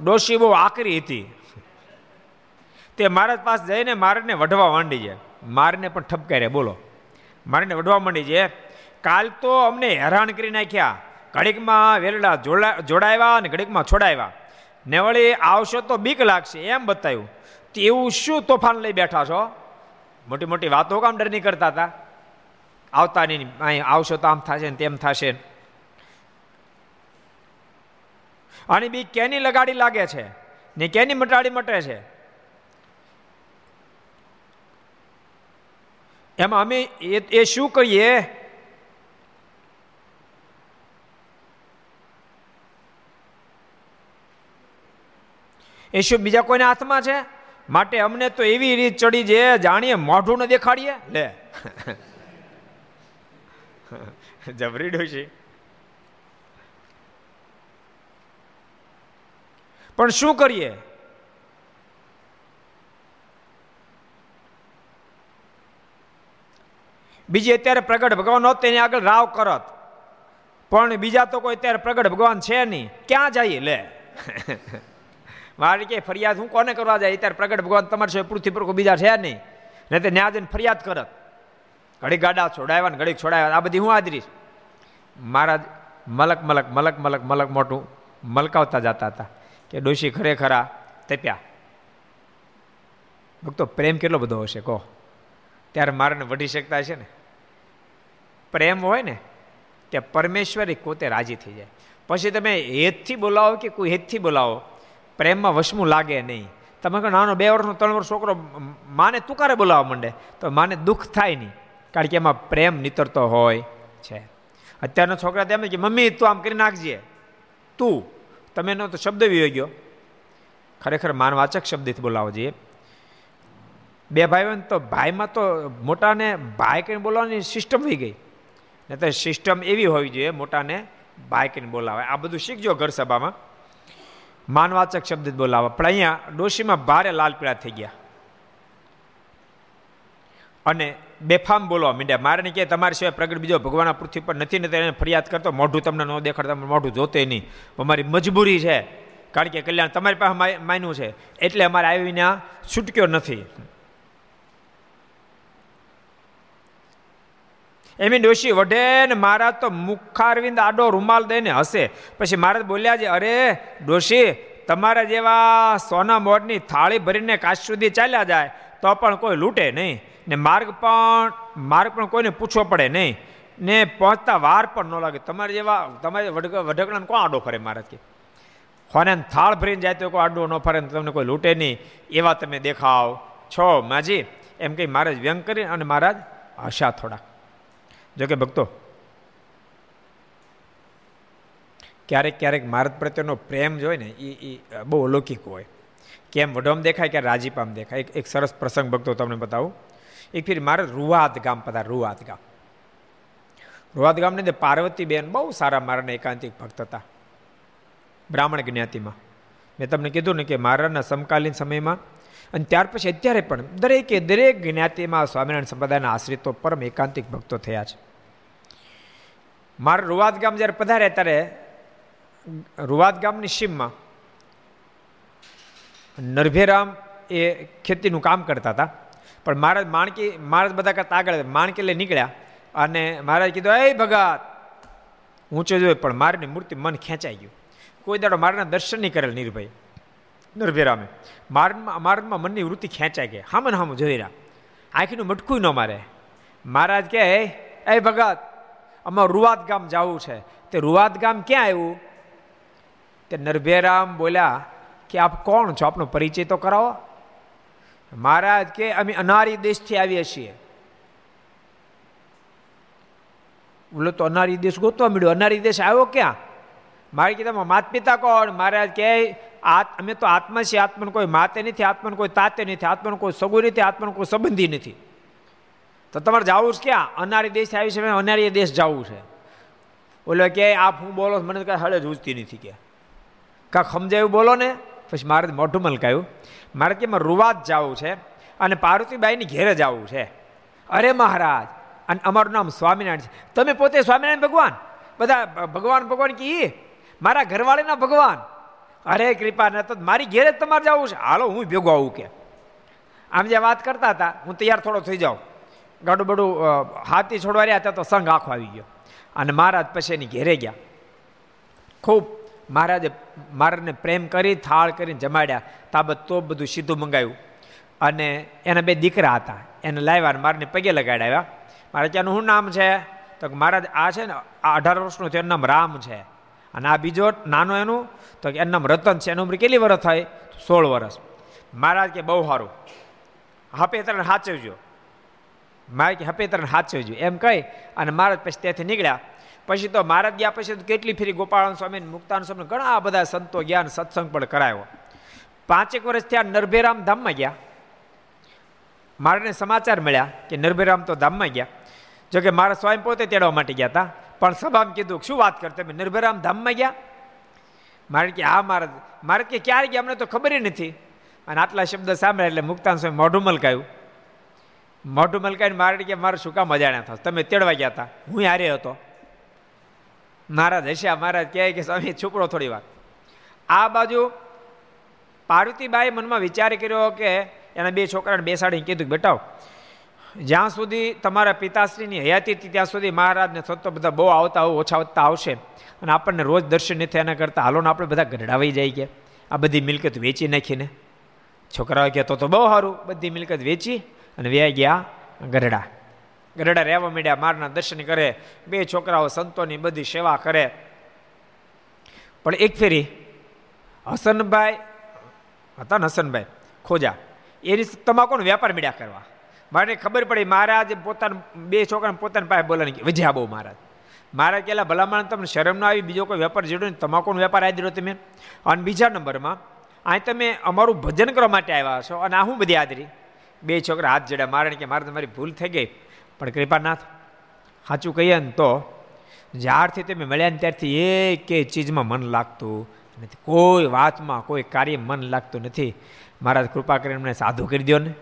ડોશી બહુ આકરી હતી. તે મહારાજ પાસે જઈને મારને વઢવા માંડી છે. મારને પણ ઠપકારે, બોલો. મારને વઢવા માંડી છે. કાલ તો અમને હેરાન કરી નાખ્યા. ઘડીકમાં વેલડા જોડાવ્યા અને ઘડીકમાં છોડાવ્યા ને વળી આવશો તો બીક લાગશે, એમ બતાવ્યું એવું શું તોફાન લઈ બેઠા છો? મોટી મોટી વાતો કામ ડરની કરતા હતા. આવતા નહીં અહીં આવશો તો આમ થશે ને તેમ થશે. અને બી કેની લગાડી લાગે છે? ને કેની મટાડી મટે છે? એમાં અમે એ શું કહીએ? એ શું બીજા કોઈના હાથમાં છે? માટે અમને તો એવી રીત ચડી જે જાણીએ, મોઢું ન દેખાડીએ? લે. જબરી ડોશી. પણ શું કરીએ? બીજી અત્યારે પ્રગટ ભગવાન હોત, તેની આગળ રાવ કરત. પણ બીજા તો કોઈ અત્યારે પ્રગટ ભગવાન છે નહીં. ક્યાં જઈએ? લે. મારે કે ફરિયાદ હું કોને કરવા જાય? અત્યારે પ્રગટ ભગવાન તમારે છે પૃથ્વી પર કોઈ બીજા છે નહીં. ને તે ન્યા જઈને ફરિયાદ કરત. ઘડી ગાડા છોડાવ્યા ને ઘડીક છોડાવ્યા. આ બધી હું હાજરી મહારાજ, મલક મલક મલક મલક મલક મોટું મલકાવતા જતા હતા કે ડોશી ખરેખરા તપ્યા. ભક્તો, પ્રેમ કેટલો બધો હશે, કહો. ત્યારે મારાને વઢી શકતા છે ને? પ્રેમ હોય ને તે પરમેશ્વરી પોતે રાજી થઈ જાય. પછી તમે હેતથી બોલાવો કે કોઈ હેતથી બોલાવો? પ્રેમમાં વશમું લાગે નહીં. તમે કહો, નાનો, બે વર્ષનો, ત્રણ વર્ષ છોકરો માને તુકારે બોલાવવા માંડે? તો માને દુઃખ થાય નહીં, કારણ કે એમાં પ્રેમ નીતરતો હોય છે. અત્યારના છોકરા તેમ કે, મમ્મી, તું આમ કરી નાખજે. તું? તમે એનો તો શબ્દ વિયો ગયો. ખરેખર માનવાચક શબ્દથી બોલાવો જોઈએ. બે ભાઈઓ તો ભાઈમાં તો મોટાને ભાઈ કહીને બોલાવવાની સિસ્ટમ થઈ ગઈ. નહીં તો સિસ્ટમ એવી હોવી જોઈએ, મોટાને ભાઈ કહીને બોલાવે આ બધું શીખજો ઘર સભામાં. માનવાચક શબ્દ જ બોલાવે. પણ અહીંયા ડોશીમાં ભારે લાલ પીળા થઈ ગયા. અને બેફામ બોલવા માંડ્યા. મારે કે તમારી સિવાય પ્રગટ બીજો ભગવાન પૃથ્વી પર નથી ને એને ફરિયાદ કરતો, મોઢું તમને ન દેખાડતા મોઢું જોતે નહીં. અમારી મજબૂરી છે. કારણ કે કલ્યાણ તમારી પાસે માન્યું છે. એટલે અમારે આવીને છૂટક્યો નથી. એમી ડોશી વઢે ને મહારાજ તો મુખારવિંદ આડો રૂમાલ દઈને હશે. પછી મહારાજ બોલ્યા છે, અરે ડોશી, તમારા જેવા સોના મોરની થાળી ભરીને કાશ સુધી ચાલ્યા જાય તો પણ કોઈ લૂંટે નહીં. ને માર્ગ પણ માર્ગ પણ કોઈને પૂછવો પડે નહીં. ને પહોંચતા વાર પણ ન લાગે. તમારે જેવા, તમારે વઢકણાને કોણ આડો ફરે મહારાજ કે? ખોને થાળ ભરીને જાય તો કોઈ આડો ન ફરે તમને કોઈ લૂંટે નહીં. એવા તમે દેખાવ છો, માજી. એમ કહી મહારાજ વ્યંગ કરી અને મહારાજ હશા થોડાક. જોકે ભક્તો, ક્યારેક ક્યારેક મારત પ્રત્યેનો પ્રેમ જોઈ ને એ એ બહુ અલૌકિક હોય. કેમ વઢોમ દેખાય કે રાજીપામ દેખાય. એક સરસ પ્રસંગ ભક્તો તમને બતાવું. એક ફીર મારે રૂવાત ગામ પધાર રૂવાત ગામ. રૂવાત ગામની અંદર પાર્વતીબેન બહુ સારા મારાના એકાંતિક ભક્ત હતા. બ્રાહ્મણ જ્ઞાતિમાં. મેં તમને કીધું ને કે મારાના સમકાલીન સમયમાં અને ત્યાર પછી અત્યારે પણ દરેકે દરેક જ્ઞાતિમાં સ્વામિનારાયણ સંપ્રદાયના આશ્રિતો પરમ એકાંતિક ભક્તો થયા છે. મારા રૂવાદ ગામ જ્યારે પધાર્યા ત્યારે રૂવાદ ગામની સીમમાં નરભેરામ એ ખેતીનું કામ કરતા હતા. પણ મહારાજ માણકી, મહારાજ બધા કરતા આગળ માણકી લઈ નીકળ્યા અને મહારાજ કીધું, એ ભગત, ઊંચો જોયું પણ મારની મૂર્તિ મન ખેંચાઈ ગયું. કોઈ દાડો મારાના દર્શન નહીં કરેલ નિર્ભય નરભેરામે. માર્ગમાં માર્ગમાં મનની વૃત્તિ ખેંચાઈ ગઈ. હામન હામું જોઈ રહ્યા આંખીનું મટકું ન મારે. મહારાજ કહે, એ ભગત, અમારું રૂવાદ ગામ જવું છે. તે રૂવાદ ગામ ક્યાં આવ્યું? તે નરભેરામ બોલ્યા કે, આપ કોણ છો? આપનો પરિચય તો કરાવો. મહારાજ કે અમે અનારી દેશથી આવીએ છીએ. બોલો, તો અનારી દેશ ગોતવા મળ્યો? અનારી દેશ આવ્યો ક્યાં? મારે કીધા માત પિતા કોણ? મહારાજ કે અમે તો આત્મા છીએ, આત્માને કોઈ માતે નથી, આત્માને કોઈ તાતે નથી, આત્માને કોઈ સગું નથી, આત્માને કોઈ સંબંધી નથી. તો તમારે જવું છે ક્યાં? અનારી દેશ આવી છે, અનારી દેશ જવું છે. ઓલો કે, આપ હું બોલો મને કાંઈ હળે ઉજતી નથી કે. કાંક સમજાયું બોલો ને? પછી મારે મોઢું મલકાયું. મારે કે એમાં રૂવાત જવું છે અને પાર્વતીબાઈની ઘેરે જવું છે. અરે મહારાજ! અને અમારું નામ સ્વામિનારાયણ છે. તમે પોતે સ્વામિનારાયણ ભગવાન? બધા ભગવાન ભગવાન કી? મારા ઘરવાળીના ભગવાન. અરે કૃપા, ન તો મારી ઘેરે તમારે જવું છે. હાલો, હું ભેગો આવું કે. આમ જે વાત કરતા હતા, હું તૈયાર થોડો થઈ જાઉં. ગાડું બડું હાથી છોડવા રહ્યા હતા તો સંઘ આખો આવી ગયો. અને મહારાજ પછી એની ઘેરે ગયા. ખૂબ મહારાજે મારાને પ્રેમ કરી, થાળ કરીને જમાડ્યા. તાબત તો બધું સીધું મંગાવ્યું. અને એના બે દીકરા હતા. એને લાવ્યા મારને પગે લગાડાવ્યા. મારે ત્યાંનું શું નામ છે? તો મહારાજ, આ છે ને, આ અઢાર વર્ષનું તેનું નામ રામ છે. અને આ બીજો નાનો એનું, તો એનું નામ રતન છે, એનું ઉંમર કેટલી વર્ષ થાય? સોળ વર્ષ મહારાજ કે બહુ સારું હપેતરને સાચવજો મારે કે હપેતરને સાચવજો એમ કહી, અને મહારાજ પછી ત્યાંથી નીકળ્યા. પછી તો મહારાજ ગયા પછી તો કેટલી ફેરી ગોપાળન સ્વામી મુક્તાન સ્વામી ઘણા બધા સંતો જ્ઞાન સત્સંગ પણ કરાયો. પાંચેક વર્ષ થયા નરભેરામ ધામમાં ગયા. મારાને સમાચાર મળ્યા કે નરભેરામ તો ધામમાં ગયા. જોકે મારા સ્વામી પોતે તેડવા માટે ગયા હતા. પણ સભામાં કીધું શું વાત કરતા? તમે નિર્ભયરામ ધામમાં ગયા. મારે કે, હા, મારા મારે કે, ક્યારે ગયા? અમને તો ખબર નથી. અને આટલા શબ્દ સાંભળ્યા એટલે મુક્તાન સ્વામી મોઢું મલકાયું. મોઢું મલકાઈને મારે કે, મારે શું કામ અજાણ્યા થશે તમે તેડવા ગયા હતા હું હારે હતો. મહારાજ હશે મહારાજ કહે કે, સ્વામી છોકરો થોડી વાર. આ બાજુ પાર્વતીબાઈ મનમાં વિચાર કર્યો કે, એના બે છોકરાને બેસાડીને કીધું કે, બેટાઓ જ્યાં સુધી તમારા પિતાશ્રીની હયાતી હતી, ત્યાં સુધી મહારાજને થતો બધા બહુ આવતા ઓછા વધતા આવશે. અને આપણને રોજ દર્શન નથી, એના કરતાં હાલો આપણે બધા ગઢડાવાઈ જાય કે આ બધી મિલકત વેચી નાખીને. છોકરાઓ કહે, તો તો બહુ સારું, બધી મિલકત વેચી અને વ્યાઈ ગયા ગરડા ગરડા રહેવા માંડ્યા, મારના દર્શન કરે, બે છોકરાઓ સંતોની બધી સેવા કરે. પણ એક ફેરી, હસનભાઈ, હતા ને હસનભાઈ, ખોજા. એની તમાકુનો વેપાર મીડ્યા કરવા? મારે ખબર પડી, મહારાજ પોતાના, બે છોકરાને પોતાની પાસે બોલાની વજ્યા બહુ મહારાજ. મારા કહેલા ભલામણ તમને શરમ ના આવી, બીજો કોઈ વેપાર જોડ્યો તમાકુનો વેપાર આવી દીધો તમે. અને બીજા નંબરમાં, અહીં તમે અમારું ભજન કરવા માટે આવ્યા છો અને આ હું બધી આદરી બે છોકરા હાથ જડ્યા મારે કે, મારે તમારી ભૂલ થઈ ગઈ, પણ કૃપાનાથ સાચું કહીએ ને તો જ્યારથી તમે મળ્યા ને ત્યારથી એક ચીજમાં મન લાગતું નથી. કોઈ વાતમાં, કોઈ કાર્ય મન લાગતું નથી. મહારાજ કૃપા કરીને મને સાધુ કરી દો ને.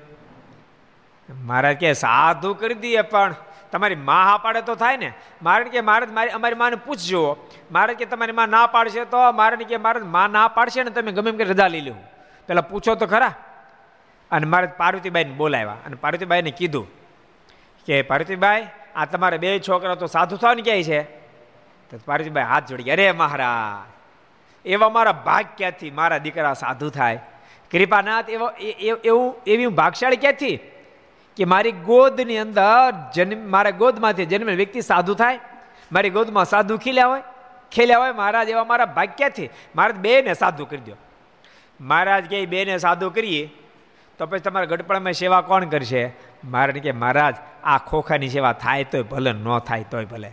મહારાજ કે સાધુ કરી દઈએ, પણ તમારી મા હા પાડે તો થાય ને. મારે કે મારે મારી, અમારી માને પૂછજો. મારે કે તમારી માં ના પાડશે તો મારે કે મારે માં ના પાડશે ને તમે ગમે એમ કે રજા લઈ લેવું પેલા પૂછો તો ખરા. અને મારે પાર્વતીબાઈને બોલાવ્યા અને પાર્વતીબાઈને કીધું કે પાર્વતીબાઈ, આ તમારે બે છોકરા તો સાધુ થવાની ક્યાંય છે? તો પાર્વતીબાઈ હાથ જોડી અરે મહારાજ, એવા મારા ભાગ ક્યાંથી મારા દીકરા સાધુ થાય. કૃપાનાથ, એવો એવું, એવી ભાગશાળી ક્યાંથી? કે મારી ગોદની અંદર જન્મ, મારા ગોદમાંથી જન્મેલ વ્યક્તિ સાધુ થાય, મારી ગોદમાં સાધુ ખીલ્યા હોય, ખેલ્યા હોય, મહારાજ એવા મારા ભાગ્યથી મહારાજ બેને સાધુ કરી દો. મહારાજ કે બેને સાધુ કરીએ, તો પછી તમારા ગઢપણમાં સેવા કોણ કરશે? મારે કે મહારાજ, આ ખોખાની સેવા થાય તોય ભલે, ન થાય તોય ભલે.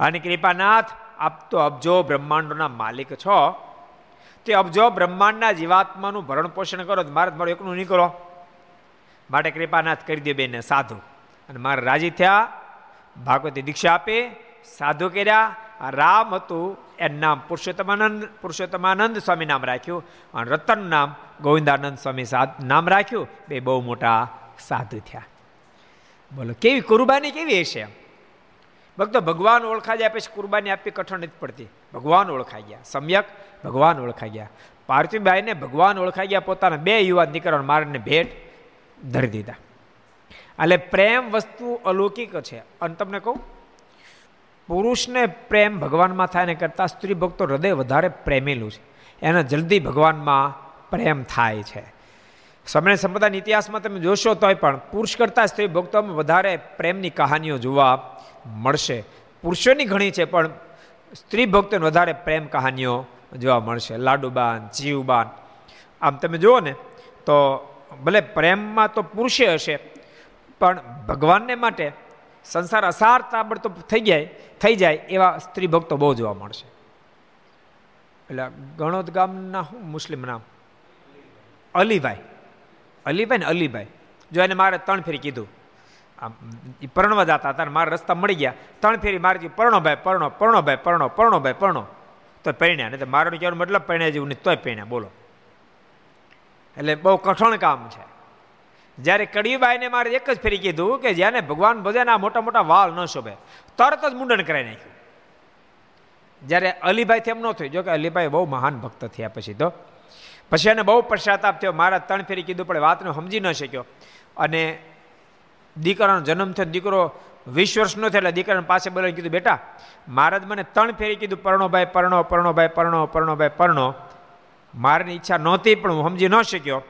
અને કૃપાનાથ, આપ તો અબજો બ્રહ્માંડોના માલિક છો. તે અબજો બ્રહ્માંડના જીવાત્માનું ભરણ પોષણ કરો મારે મારું એકનું નહીં કરો. માટે કૃપાનાથ કરી દે બેને સાધુ. અને મારે રાજી થયા, ભાગવતી દીક્ષા આપી, સાધુ કર્યા રામ હતું, એનું નામ પુરુષોત્તમાનંદ પુરુષોત્તમાનંદ સ્વામી નામ રાખ્યું, અને રતન નામ ગોવિંદાનંદ સ્વામી નામ રાખ્યું, બે બહુ મોટા સાધુ થયા. બોલો, કેવી કુરબાની કેવી હશે ભક્તો, ભગવાન ઓળખા જાય પછી કુરબાની આપવી કઠણ નથી પડતી. ભગવાન ઓળખાઈ ગયા. સમ્યક ભગવાન ઓળખાઈ ગયા. પાર્થિવભાઈને ભગવાન ઓળખાઈ ગયા પોતાના બે યુવાન દીકરાને મારીને ભેટ ધરી દીધા. એટલે પ્રેમ વસ્તુ અલૌકિક છે. અને તમને કહું, પુરુષને પ્રેમ ભગવાનમાં થાય ને કરતાં સ્ત્રી ભક્તો હૃદય વધારે પ્રેમેલું છે. એને જલ્દી ભગવાનમાં પ્રેમ થાય છે. સમય સંપ્રદાયના ઇતિહાસમાં તમે જોશો તોય પણ પુરુષ કરતાં સ્ત્રી ભક્તોમાં વધારે પ્રેમની કહાનીઓ જોવા મળશે. પુરુષોની ઘણી છે, પણ સ્ત્રી ભક્તોને વધારે પ્રેમ કહાનીઓ જોવા મળશે. લાડુબાન, જીવબાન. આમ તમે જુઓ ને, તો ભલે પ્રેમમાં તો પુરુષે હશે, પણ ભગવાનને માટે સંસાર અસાર તાબડતોબ થઈ જાય થઈ જાય એવા સ્ત્રી ભક્તો બહુ જોવા મળશે. એટલે ગણોદ ગામના શું મુસ્લિમ નામ? અલીભાઈ. અલીભાઈ ને અલીભાઈ. જો એને મારે ત્રણ ફેરી કીધું. આમ એ પરણવા જતા હતા મારા રસ્તા મળી ગયા. ત્રણ ફેરી મારે પરણો ભાઈ, પરણો પરણોભાઈ પરણો પરણોભાઈ પરણો. તો પૈણ્યા નહીં તો મારો કહેવાનો મતલબ પૈણ્યા જેવું નહીં, તોય પૈણ્યા બોલો. એટલે બહુ કઠણ કામ છે. જ્યારે કડીબાઈને મારે એક જ ફેરી કીધું કે જેને ભગવાન ભજે આ મોટા મોટા વાલ ન શોભે, તરત જ મુંડન કરાવી નાખ્યું. જ્યારે અલીભાઈ તેમ ન થયું જોકે અલીભાઈ બહુ મહાન ભક્ત થયા પછી તો. પછી એને બહુ પશ્ચાતાપ થયો, મારા ત્રણ ફેરી કીધું, પણ વાતને સમજી ન શક્યો. અને દીકરાનો જન્મ થયો, દીકરો વીસ વર્ષનો થયો, એટલે દીકરાને પાસે બોલાવીને કીધું, બેટા મહારાજ મને ત્રણ ફેરી કીધું પરણો ભાઈ પરણો પરણો ભાઈ પરણો પરણો ભાઈ પરણો. મારની ઈચ્છા નહોતી પણ હું સમજી ન શક્યો.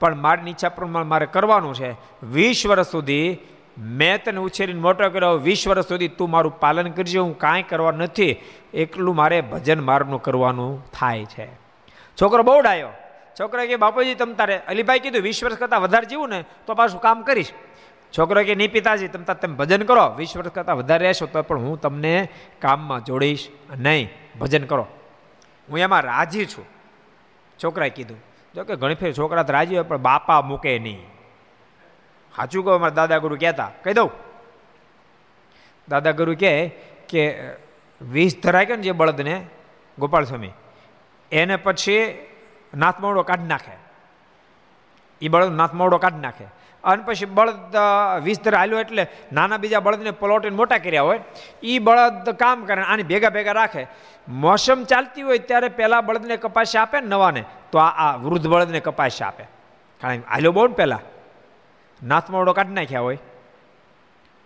પણ મારની ઈચ્છા પ્રમાણે મારે કરવાનું છે. વીસ વર્ષ સુધી મેં તને ઉછેરીને મોટો કર્યો. વીસ વર્ષ સુધી તું મારું પાલન કરજે. હું કાંઈ કરવા નથી. એટલું મારે ભજન મારનું કરવાનું થાય છે. છોકરો બહુ ડાયો. છોકરો કે, બાપુજી, તમ તારે અલીભાઈ કીધું, વીસ વર્ષ કરતાં વધારે જીવું ને, તો પાછું કામ કરીશ. છોકરો કે, નહીં પિતાજી, તમ તમે ભજન કરો. વીસ વર્ષ કરતાં વધારે રહેશો તો પણ હું તમને કામમાં જોડીશ નહીં. ભજન કરો. હું એમાં રાજી છું. છોકરાએ કીધું, જો કે ઘણી ફેર છોકરા તો રાજી હોય, પણ બાપા મૂકે નહીં. સાચું કહો મારા દાદા ગુરુ કહેતા, કહી દઉં. દાદા ગુરુ કહે કે વીસ ધરાય ને જે બળદને, ગોપાલ સ્વામી, એને પછી નાથ મોડો કાઢી નાખે. એ બળદ નાથ મોડો કાઢી નાખે. અને પછી બળદ વીસ દર હાલ્યો એટલે નાના બીજા બળદને પલોટીને મોટા કર્યા હોય. એ બળદ કામ કરે આની ભેગા ભેગા રાખે. મોસમ ચાલતી હોય ત્યારે પહેલાં બળદને કપાસ આપે ને નવાને, તો આ આ વૃદ્ધ બળદને કપાસ આપે. કારણ કે હાલ્યો બહુ ને પહેલાં નાથ મોડો કાઢી નાખ્યા હોય.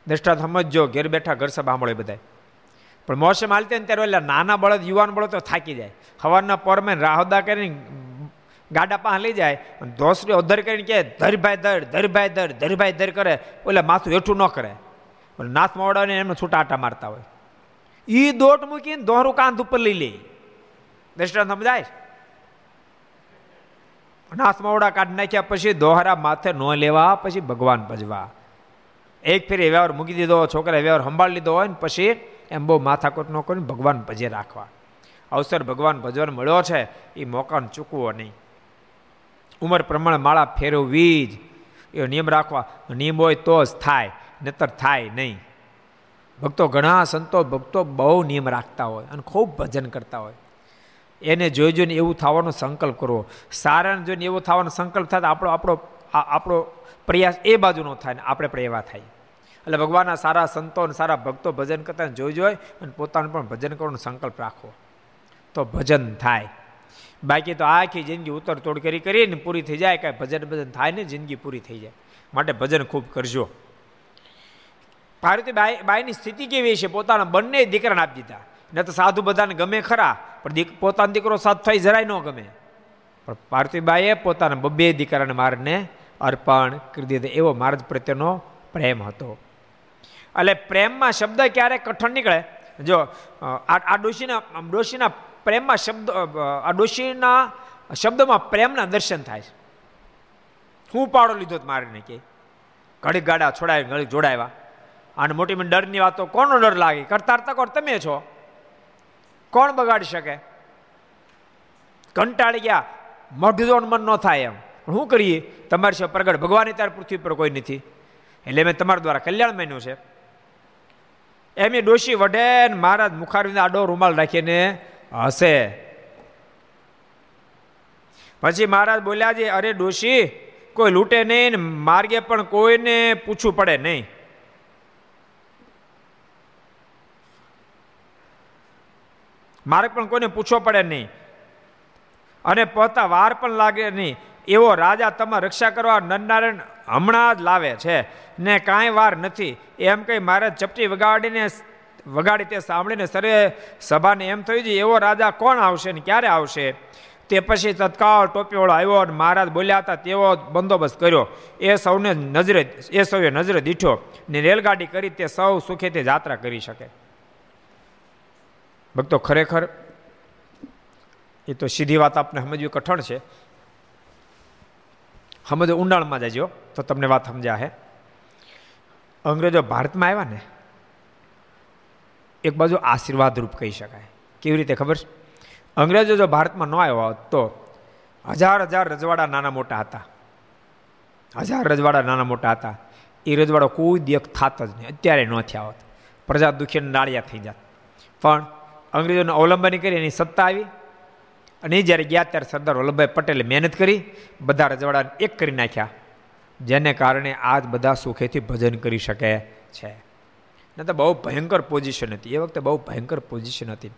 દ્રષ્ટા સમજો ઘેર બેઠા ઘર સભા સાંભળે બધા પણ મોસમ હાલતી ને ત્યારે એટલે નાના બળદ, યુવાન બળદ તો થાકી જાય. હવાના પરમે રાહદા કરીને ગાડા પાસે લઈ જાય. ધોસરી અધર કરીને કહે ધરભાઈ દર ધરભાઈ દર ધરભાઈ દર કરે. એટલે માથું હેઠું ન કરે. નાથ મોડાને એમને છૂટા આટા મારતા હોય. એ દોટ મૂકીને દોહરું કાંધ ઉપર લઈ લે. દ્રષ્ટાંત સમજાય? નાથ મોડા કાઢી નાખ્યા પછી દોહરા માથે ન લેવા, પછી ભગવાન ભજવા. એક ફેરી વ્યવહાર મૂકી દીધો છોકરા વ્યવહાર સંભાળી લીધો હોય ને પછી એમ બહુ માથાકોટ ન કરીને ભગવાન ભજે રાખવા. અવસર ભગવાન ભજવાનો મળ્યો છે એ મોકાને ચૂકવો નહીં. ઉંમર પ્રમાણે માળા ફેરવવી જ. એ નિયમ રાખવા. નિયમ હોય તો જ થાય, નતર થાય નહીં. ભક્તો ઘણા સંતો, ભક્તો બહુ નિયમ રાખતા હોય અને ખૂબ ભજન કરતા હોય. એને જોઈ જોઈને એવું થવાનો સંકલ્પ કરવો. સારાને જોઈને એવો થવાનો સંકલ્પ થાય તો આપણો આપણો આપણો પ્રયાસ એ બાજુનો થાય ને આપણે પણ એવા થાય. એટલે ભગવાનના સારા સંતો અને સારા ભક્તો ભજન કરતા જોઈ જોઈ અને પોતાનું પણ ભજન કરવાનો સંકલ્પ રાખવો. તો ભજન થાય. બાકી તો આખી જિંદગી ઉતર તોડ કરી કરીને પૂરી થઈ જાય, કાંઈ ભજન ભજન થાય ને જિંદગી પૂરી થઈ જાય. માટે ભજન ખૂબ કરજો. પાર્વતી બાઈ, બાઈની સ્થિતિ કેવી છે? પોતાના બંને દીકરાને આપી દીધા. ન તો સાધુ બધાને ગમે ખરા, પણ પોતાનો દીકરો સાથ થાય જરાય ન ગમે. પણ પાર્વતીબાઈએ પોતાના બબ્બે દીકરાને મારને અર્પણ કરી દીધો. એવો માર્ગ પ્રત્યેનો પ્રેમ હતો. એટલે પ્રેમમાં શબ્દ ક્યારેક કઠણ નીકળે? જો આ ડોશીના ડોશીના પ્રેમમાં શબ્દ આ ડોશીના શબ્દમાં પ્રેમના દર્શન થાય છે. હું પાડો લીધો મારીને કે ઘડીક ગાડા છોડાવી ઘડીક જોડાવ્યા અને મોટી મને ડરની વાતો, કોનો ડર લાગે? કરતા તકોર તમે છો? કોણ બગાડી શકે? કંટાળી ગયા. મઢજોણ મન ન થાય એમ. પણ શું કરીએ? તમારી છે પ્રગટ. ભગવાન ત્યારે પૃથ્વી પર કોઈ નથી. એટલે મેં તમારા દ્વારા કલ્યાણ માન્યું છે. એમ એ ડોશી વઢે મહારાજ મુખારવીને આડો રૂમાલ રાખીને હશે. પછી મહારાજ બોલ્યા છે, અરે ડોશી, કોઈ લૂંટે નહીં માર્ગે પણ કોઈને પૂછવું પડે નહીં. માર્ગ પણ કોઈને પૂછવો પડે નહીં. અને પોતા વાર પણ લાગે નહીં. એવો રાજા તમારે રક્ષા કરવા નરનારાયણ હમણાં જ લાવે છે ને કાંઈ વાર નથી. એમ કહી મારે ચપટી વગાડીને વગાડી તે સાંભળીને સરે સભાને એમ થયું છે, એવો રાજા કોણ આવશે ને ક્યારે આવશે? તે પછી તત્કાળ ટોપીવાળો આવ્યો અને મહારાજ બોલ્યા હતા, તેવો બંદોબસ્ત કર્યો. એ સૌને નજરે, એ સૌએ નજરે દીઠો ને રેલગાડી કરી તે સૌ સુખેથી યાત્રા કરી શકે. ભક્તો, ખરેખર એ તો સીધી વાત આપને સમજવી કઠણ છે. સમજો, ઊંડાણમાં જજો, તો તમને વાત સમજ્યા હે અંગ્રેજો ભારતમાં આવ્યા ને એક બાજુ આશીર્વાદરૂપ કહી શકાય. કેવી રીતે ખબર છે? અંગ્રેજો જો ભારતમાં ન આવ્યો હોત તો હજાર હજાર રજવાડા નાના મોટા હતા. હજાર રજવાડા નાના મોટા હતા. એ રજવાડો કોઈ દેખ થાત જ નહીં. અત્યારે ન થયા હોત. પ્રજા દુખીને નાળિયા થઈ જાત. પણ અંગ્રેજોને અવલંબન કરી એની સત્તા આવી. અને એ જ્યારે ગયા ત્યારે સરદાર વલ્લભભાઈ પટેલે મહેનત કરી, બધા રજવાડાને એક કરી નાખ્યા. જેને કારણે આજ બધા સુખેથી ભજન કરી શકે છે. ને તો બહુ ભયંકર પોઝિશન હતી. એ વખતે બહુ ભયંકર પોઝિશન હતી.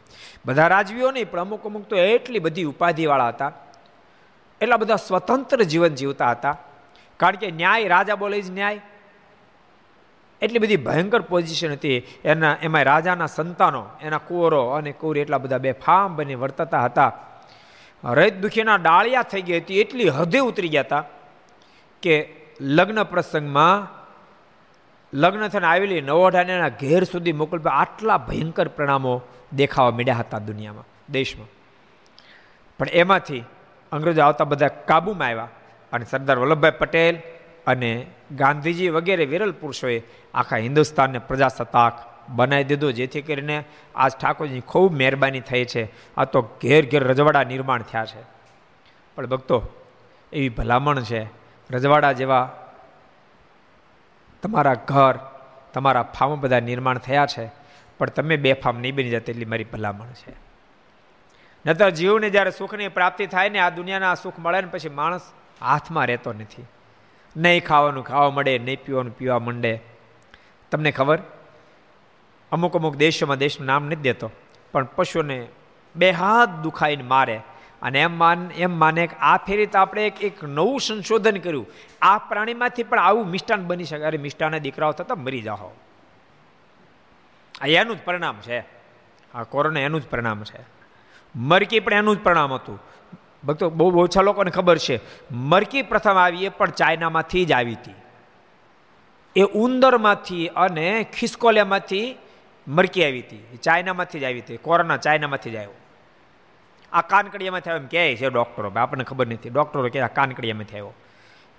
બધા રાજવીઓ નહીં, પણ અમુક અમુક તો એટલી બધી ઉપાધિવાળા હતા. એટલા બધા સ્વતંત્ર જીવન જીવતા હતા. કારણ કે ન્યાય, રાજા બોલે જ ન્યાય. એટલી બધી ભયંકર પોઝિશન હતી. એના એમાં રાજાના સંતાનો, એના કુંવરો અને કુંવરી એટલા બધા બે ફામ બની વર્તતા હતા. રૈત દુખીના ડાળિયા થઈ ગઈ હતી. એટલી હદે ઉતરી ગયા હતા કે લગ્ન પ્રસંગમાં લગ્ન થઈને આવેલી નવોઢાનેના ઘેર સુધી મોકલવા આટલા ભયંકર પરિણામો દેખાવા મળ્યા હતા દુનિયામાં, દેશમાં. પણ એમાંથી અંગ્રેજો આવતા બધા કાબૂમાં આવ્યા અને સરદાર વલ્લભભાઈ પટેલ અને ગાંધીજી વગેરે વિરલ પુરુષોએ આખા હિન્દુસ્તાનને પ્રજાસત્તાક બનાવી દીધું, જેથી કરીને આજ ઠાકોરજી ખૂબ મહેરબાની થઈ છે. આ તો ઘેર ઘેર રજવાડા નિર્માણ થયા છે. પણ ભક્તો, એવી ભલામણ છે, રજવાડા જેવા તમારા ઘર, તમારા ફાર્મ બધા નિર્માણ થયા છે, પણ તમે બે ફાર્મ નહીં બની જતા એટલી મારી ભલામણ છે. નતર જીવને જ્યારે સુખની પ્રાપ્તિ થાય ને આ દુનિયાના સુખ મળે ને પછી માણસ હાથમાં રહેતો નથી. નહીં ખાવાનું ખાવા મળે, નહીં પીવાનું પીવા માંડે. તમને ખબર? અમુક અમુક દેશોમાં દેશનું નામ નથી દેતો, પણ પશુને બે હાથ દુખાઈને મારે અને એમ માન, એમ માને કે આ ફેરી તો આપણે એક એક નવું સંશોધન કર્યું. આ પ્રાણીમાંથી પણ આવું મિષ્ટાન બની શકે. અરે મિષ્ટાના દીકરાઓ થતા મરી જાઓ. આ એનું જ પરિણામ છે. આ કોરોના એનું જ પરિણામ છે. મરકી પણ એનું જ પરિણામ હતું. ભક્તો, બહુ ઓછા લોકોને ખબર છે. મરકી પ્રથમ આવી એ પણ ચાઇનામાંથી જ આવી હતી. એ ઉંદરમાંથી અને ખિસકોલિયામાંથી મરકી આવી હતી. ચાઇનામાંથી જ આવી હતી. કોરોના ચાઇનામાંથી જ આવ્યો. આ કાનકડિયામાંથી આવ્યો એમ કહે છે ડૉક્ટરો. આપણને ખબર નથી. ડૉક્ટરો કે આ કાનકડિયામાંથી આવ્યો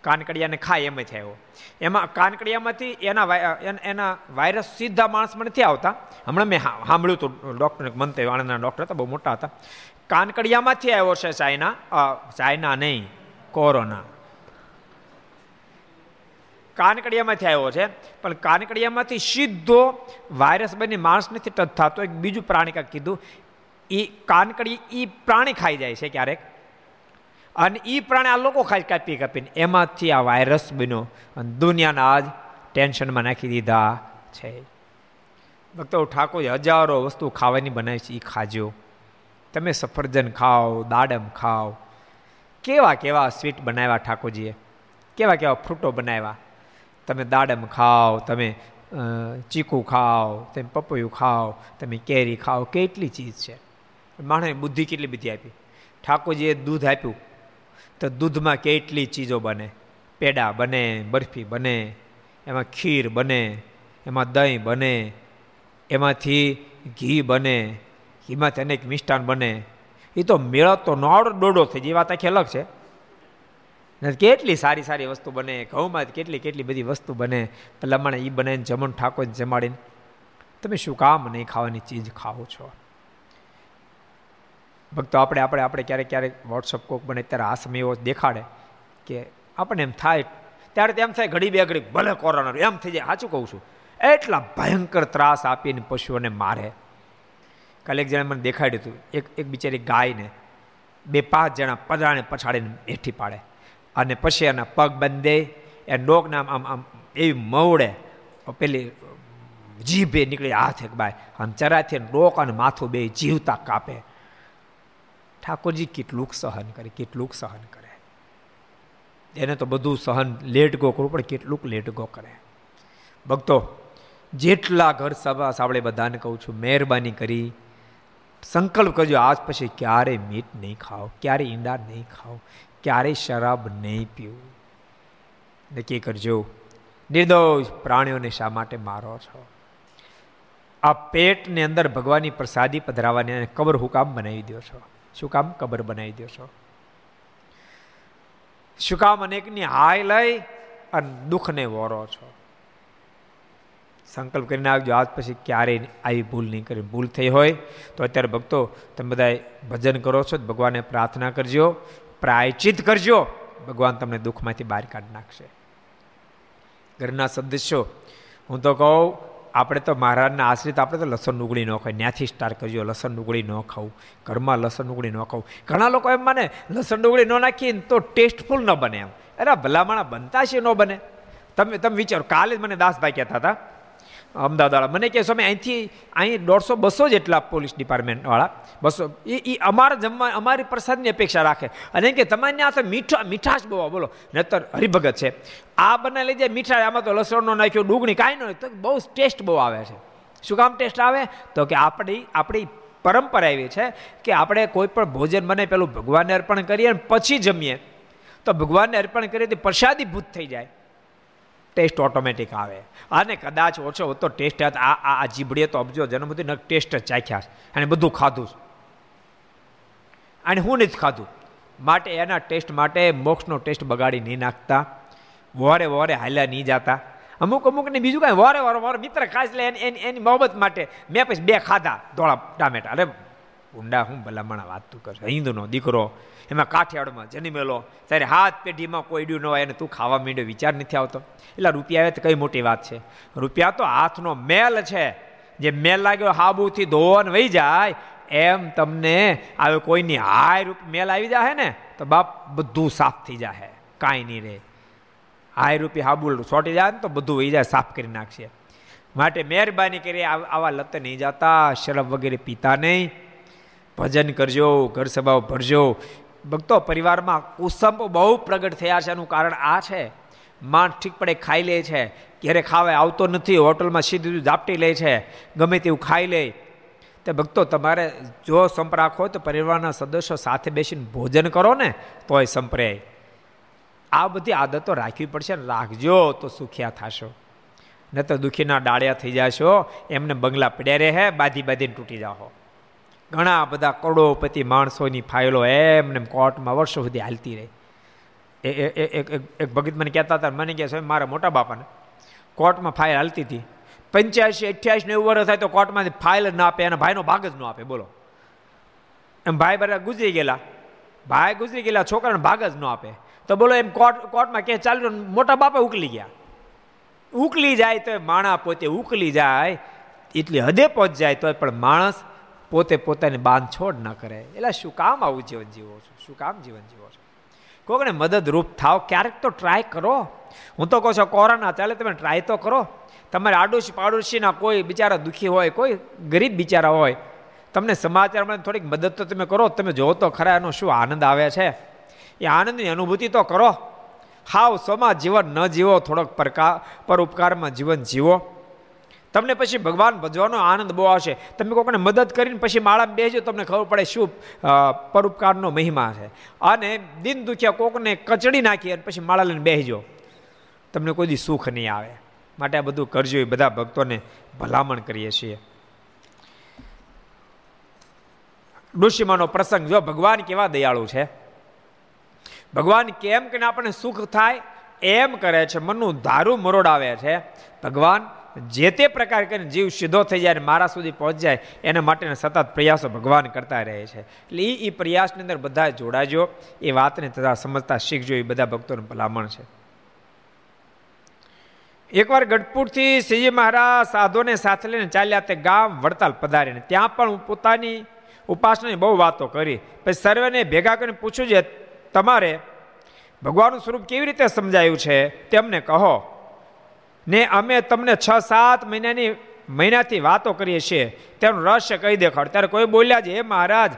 કાનકડિયાને ખાય એમાંથી આવ્યો એમાં કાનકડિયામાંથી એના એના વાયરસ સીધા માણસમાં નથી આવતા. હમણાં મેં સાંભળ્યું હતું ડૉક્ટરને મનતે આણંદના ડૉક્ટર હતા, બહુ મોટા હતા. કાનકડિયામાંથી આવ્યો છે ચાઇના ચાઇના નહીં, કોરોના. કાનકડિયામાંથી આવ્યો છે, પણ કાનકડિયામાંથી સીધો વાયરસ બની માણસ નથી ટચ થતો. એક બીજું પ્રાણી કાંઈક કીધું એ કાનકડી એ પ્રાણી ખાઈ જાય છે ક્યારેક. અને એ પ્રાણી આ લોકો ખાઈ કાપી કાપીને. એમાંથી આ વાયરસ બન્યો અને દુનિયાના આજ ટેન્શનમાં નાખી દીધા છે. ભક્તો ઠાકોર હજારો વસ્તુ ખાવાની બનાવી છે એ ખાજો. તમે સફરજન ખાઓ, દાડમ ખાઓ. કેવા કેવા સ્વીટ બનાવ્યા ઠાકોરજીએ? કેવા કેવા ફ્રૂટો બનાવ્યા? તમે દાડમ ખાઓ, તમે ચીકુ ખાઓ, તમે પપૈયું ખાઓ, તમે કેરી ખાઓ, કેટલી ચીજ છે. માણસની બુદ્ધિ કેટલી બધી આપી? ઠાકોરજીએ દૂધ આપ્યું. તો દૂધમાં કેટલી ચીજો બને? પેડા બને, બરફી બને, એમાં ખીર બને, એમાં દહીં બને, એમાંથી ઘી બને, ઘીમાંથી અનેક મિષ્ટાન બને. એ તો મેળવતો નોડ દોડો થઈ જાય. વાત આખી અલગ છે. કેટલી સારી સારી વસ્તુ બને, ઘઉંમાં કેટલી કેટલી બધી વસ્તુ બને. લમણે એ બને જમણ ઠાકોર જમાડીને. તમે શું કામ નહીં ખાવાની ચીજ ખાઓ છો? ભક્તો, આપણે આપણે આપણે ક્યારેક ક્યારેક વોટ્સઅપ કોક બને ત્યારે આ સમય દેખાડે કે આપણને એમ થાય, ત્યારે એમ થાય ઘડી બે ઘડી ભલે કોરોના એમ થઈ જાય, સાચું કહું છું. એટલા ભયંકર ત્રાસ આપીને પશુઓને મારે. કાલે એક જણા મને દેખાડ્યું હતું, એક એક બિચારી ગાયને બે પાંચ જણા પદરાને પછાડીને હેઠી પાડે. અને પછી એના પગ બંધે, એ આમ આમ આમ એવી મવડે પેલી જીભે નીકળી હાથ એક બાય, આમ ચરાથી ડોક અને માથું બે જીવતા કાપે. ઠાકોરજી કેટલુંક સહન કરે, કેટલુંક સહન કરે. એને તો બધું સહન લેટ ગો કરવું પણ કેટલુંક લેટ ગો કરે. ભક્તો, જેટલા ઘર સભા સાંભળે બધાને કહું છું, મહેરબાની કરી, સંકલ્પ કરજો, આજ પછી ક્યારે મીટ નહીં ખાઓ, ક્યારે ઈંડા નહીં ખાઓ ક્યારેય શરાબ નહીં પીવું નક્કી કરજો, નિર્દોષ પ્રાણીઓને શા માટે મારો છો? આ પેટની અંદર ભગવાનની પ્રસાદી પધરાવાની અને કબર હુકામ બનાવી દો છો. શું કામ? કબર બનાવી દો છો. શું કામ? અનેકની હાય લઈ અને દુઃખને વોરો છો. સંકલ્પ કરીને આવજો આજ પછી ક્યારેય આવી ભૂલ નહીં કરી ભૂલ થઈ હોય તો અત્યારે ભક્તો તમે બધા ભજન કરો છો ભગવાનને પ્રાર્થના કરજો, પ્રાયચિત કરજો, ભગવાન તમને દુઃખમાંથી બહાર કાઢી નાખશે. ઘરના સદસ્યો, હું તો કહું આપણે તો મહારાજના આશ્રિત, આપણે તો લસણ ડુંગળી ન ખાય ત્યાંથી સ્ટાર્ટ કરજો, લસણ ડુંગળી ન ખાવું ઘરમાં લસણ ડુંગળી ન ખાવું ઘણા લોકો એમ માને, લસણ ડુંગળી ન નાખીએ તો ટેસ્ટફુલ ન બને એમ. અરે ભલામણા બનતા છે, ન બને? તમે તમે વિચારો, કાલે જ મને દાસભાઈ કહેતા હતા અમદાવાદવાળા. મને કહે, સ્વામી, અહીંથી, અહીં દોઢસો, બસો જેટલા પોલીસ ડિપાર્ટમેન્ટવાળા, બસો એ એ અમારા જમવા, અમારી પ્રસાદની અપેક્ષા રાખે. અને કે તમારે આ તો મીઠા, મીઠાશ બહુ બોલો નતર હરિભગત છે. આ બનાવી લઈ જાય મીઠા આમાં તો લસણનો નાખ્યો, ડુંગળી, કાંઈ ન તો બહુ ટેસ્ટ બહુ આવે છે. શું કામ ટેસ્ટ આવે? તો કે આપણી આપણી પરંપરા એવી છે કે આપણે કોઈ પણ ભોજન બને, પેલું ભગવાનને અર્પણ કરીએ અને પછી જમીએ. તો ભગવાનને અર્પણ કરીએ તો પ્રસાદી ભૂત થઈ જાય. ટેસ્ટ ઓટોમેટિક આવે. અને કદાચ ઓછો તો ટેસ્ટ આ આ જીભડીએ તો અબજો જન્મ ટેસ્ટ જ ચાખ્યા અને બધું ખાધું અને હું નથી ખાધું. માટે એના ટેસ્ટ માટે મોક્ષનો ટેસ્ટ બગાડી નહીં નાખતા. વોરે વોરે હાલ્યા નહીં જતા. અમુક અમુકને બીજું કાંઈ વારે વારો મારો મિત્ર ખાસ લે એની એની મોહબ્બત માટે મેં પછી બે ખાધા ધોળા ટામેટા. અરે ઊંડા હું ભલામણા વાત કરશે. હિન્દુનો દીકરો એમાં કાઠિયાવાડમાં જન્મેલો ત્યારે હાથ પેઢીમાં કોઈડ્યું ન હોય અને તું ખાવા માંડ્યો વિચાર નથી આવતો. એટલે રૂપિયા આવે તો કઈ મોટી વાત છે? રૂપિયા તો હાથનો મેલ છે. જે મેલ લાગ્યો હાબુથી ધોવન વહી જાય, એમ તમને આવે કોઈની હાય રૂપ મેલ આવી જાય ને, તો બાપ બધું સાફ થઈ જાય કાંઈ નહીં રહે હાય રૂપી હાબુ છોટી જાય ને તો બધું વહી જાય, સાફ કરી નાખશે. માટે મહેરબાની કરી આવા લત નહીં જતા શરફ વગેરે પીતા નહીં. ભજન કરજો, ઘર સભાઓ ભરજો. ભક્તો, પરિવારમાં કુસંપ બહુ પ્રગટ થયા છે, એનું કારણ આ છે. માણ ઠીક પડે ખાઈ લે છે. ઘેરે ખાવે આવતો નથી, હોટલમાં સીધું ઝાપટી લે છે. ગમે તેવું ખાઈ લે. તે ભક્તો, તમારે જો સંપ રાખો તો પરિવારના સદસ્યો સાથે બેસીને ભોજન કરો ને, તોય સંપરે. આ બધી આદતો રાખવી પડશે રાખજો તો સુખિયા થશો. ન તો દુઃખીના ડાળિયા થઈ જશો, એમને બંગલા પડ્યા રહે, બાધી બાંધીને તૂટી જાઓ. ઘણા બધા કરોડોપતિ માણસોની ફાઇલો એમને કોર્ટમાં વર્ષો સુધી હાલતી રહી. એક ભગત મને કહેતા હતા મને કહે સાહેબ મારા મોટા બાપાને કોર્ટમાં ફાઇલ હાલતી હતી. પંચ્યાસી, અઠ્યાસી નેવું વર્ષ થાય તો કોર્ટમાંથી ફાઇલ જ ના આપે અને ભાઈનો ભાગ જ ન આપે. બોલો. એમ ભાઈ બધા ગુજરી ગયેલા. ભાઈ ગુજરી ગયેલા, છોકરાને ભાગ જ ન આપે. તો બોલો, એમ કોર્ટ, કોર્ટમાં કે ચાલ્યો મોટા બાપા ઉકલી ગયા. ઉકલી જાય તો માણા પોતે ઉકલી જાય. એટલી હદે પહોંચ જાય તો પણ માણસ પોતે પોતાની બાંધછોડ ન કરે. એટલે શું કામ આવું જીવન જીવો છો? શું કામ જીવન જીવો છો? કોકને મદદરૂપ થાવ, ક્યારેક તો ટ્રાય કરો. હું તો કહું છું, કોરોના ચાલે, તમે ટ્રાય તો કરો. તમારે આડોશી પાડોશીના કોઈ બિચારા દુઃખી હોય, કોઈ ગરીબ બિચારા હોય, તમને સમાચાર મળે થોડીક મદદ તો તમે કરો. તમે જોવો તો ખરા એનો શું આનંદ આવે છે. એ આનંદની અનુભૂતિ તો કરો. હાવ સમાજ જીવન ન જીવો, થોડોક પરકા પર ઉપકારમાં જીવન જીવો. તમને પછી ભગવાન ભજવાનો આનંદ બહુ આવશે. તમે કોઈને મદદ કરીને પછી માળામાં બેસજો તમને ખબર પડે શું પરોપકારનો મહિમા છે. અને દિન દુખ્યા કોકને કચડી નાખી અને પછી માળા લઈને બેસજો તમને કોઈ દી સુખ નહીં આવે. માટે આ બધું કરજો, એ બધા ભક્તોને ભલામણ કરીએ છીએ. ઋષિમાનો પ્રસંગ, જો ભગવાન કેવા દયાળુ છે? ભગવાન કેમ કે આપણને સુખ થાય એમ કરે છે, મનનું ધારું મરોડાવે છે. ભગવાન જે તે પ્રકાર કરીને જીવ સીધો થઈ જાય અને મારા સુધી પહોંચ જાય, એના માટેના સતત પ્રયાસો ભગવાન કરતા રહે છે. એટલે એ પ્રયાસની અંદર બધા જોડાજો, એ વાતને તથા સમજતા શીખજો, એ બધા ભક્તોનું ભલામણ છે. એકવાર ગઢપુરથી શ્રીજી મહારાજ સાધુને સાથે લઈને ચાલ્યા તે ગામ વડતાલ પધારીને, ત્યાં પણ હું પોતાની ઉપાસનાની બહુ વાતો કરી. પછી સર્વેને ભેગા કરીને પૂછ્યું છે તમારે ભગવાનનું સ્વરૂપ કેવી રીતે સમજાયું છે? તેમને કહો. ને અમે તમને છ સાત મહિનાની, મહિનાથી વાતો કરીએ છીએ. તેનું રહસ્ય કહી દેખાડ. ત્યારે કોઈ બોલ્યા છે, હે મહારાજ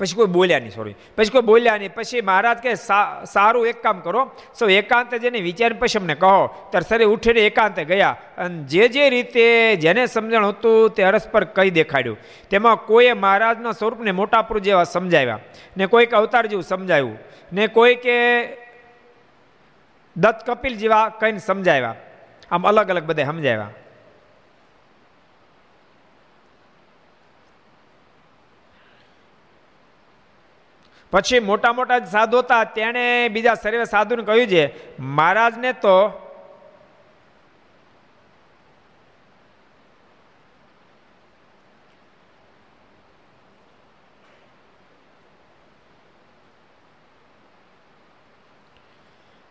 પછી કોઈ બોલ્યા નહીં સોરી પછી કોઈ બોલ્યા નહીં, પછી મહારાજ કે સારું, એક કામ કરો. સૌ એકાંતે જેને વિચાર પછી અમને કહો. ત્યારે સરે ઉઠીને એકાંતે ગયા અને જે જે રીતે જેને સમજણ હતું તે અરસ્પર કહી દેખાડ્યું. તેમાં કોઈએ મહારાજના સ્વરૂપને મોટાપુર જેવા સમજાવ્યા. ને કોઈક અવતાર જેવું સમજાવ્યું. ને કોઈ કે દત્ત કપિલ જેવા કહીને સમજાવ્યા. આમ અલગ અલગ બધા સમજાવ્યા. પછી મોટા મોટા સાધુ હતા, તેણે બીજા સર્વે સાધુને કહ્યું છે, મહારાજને તો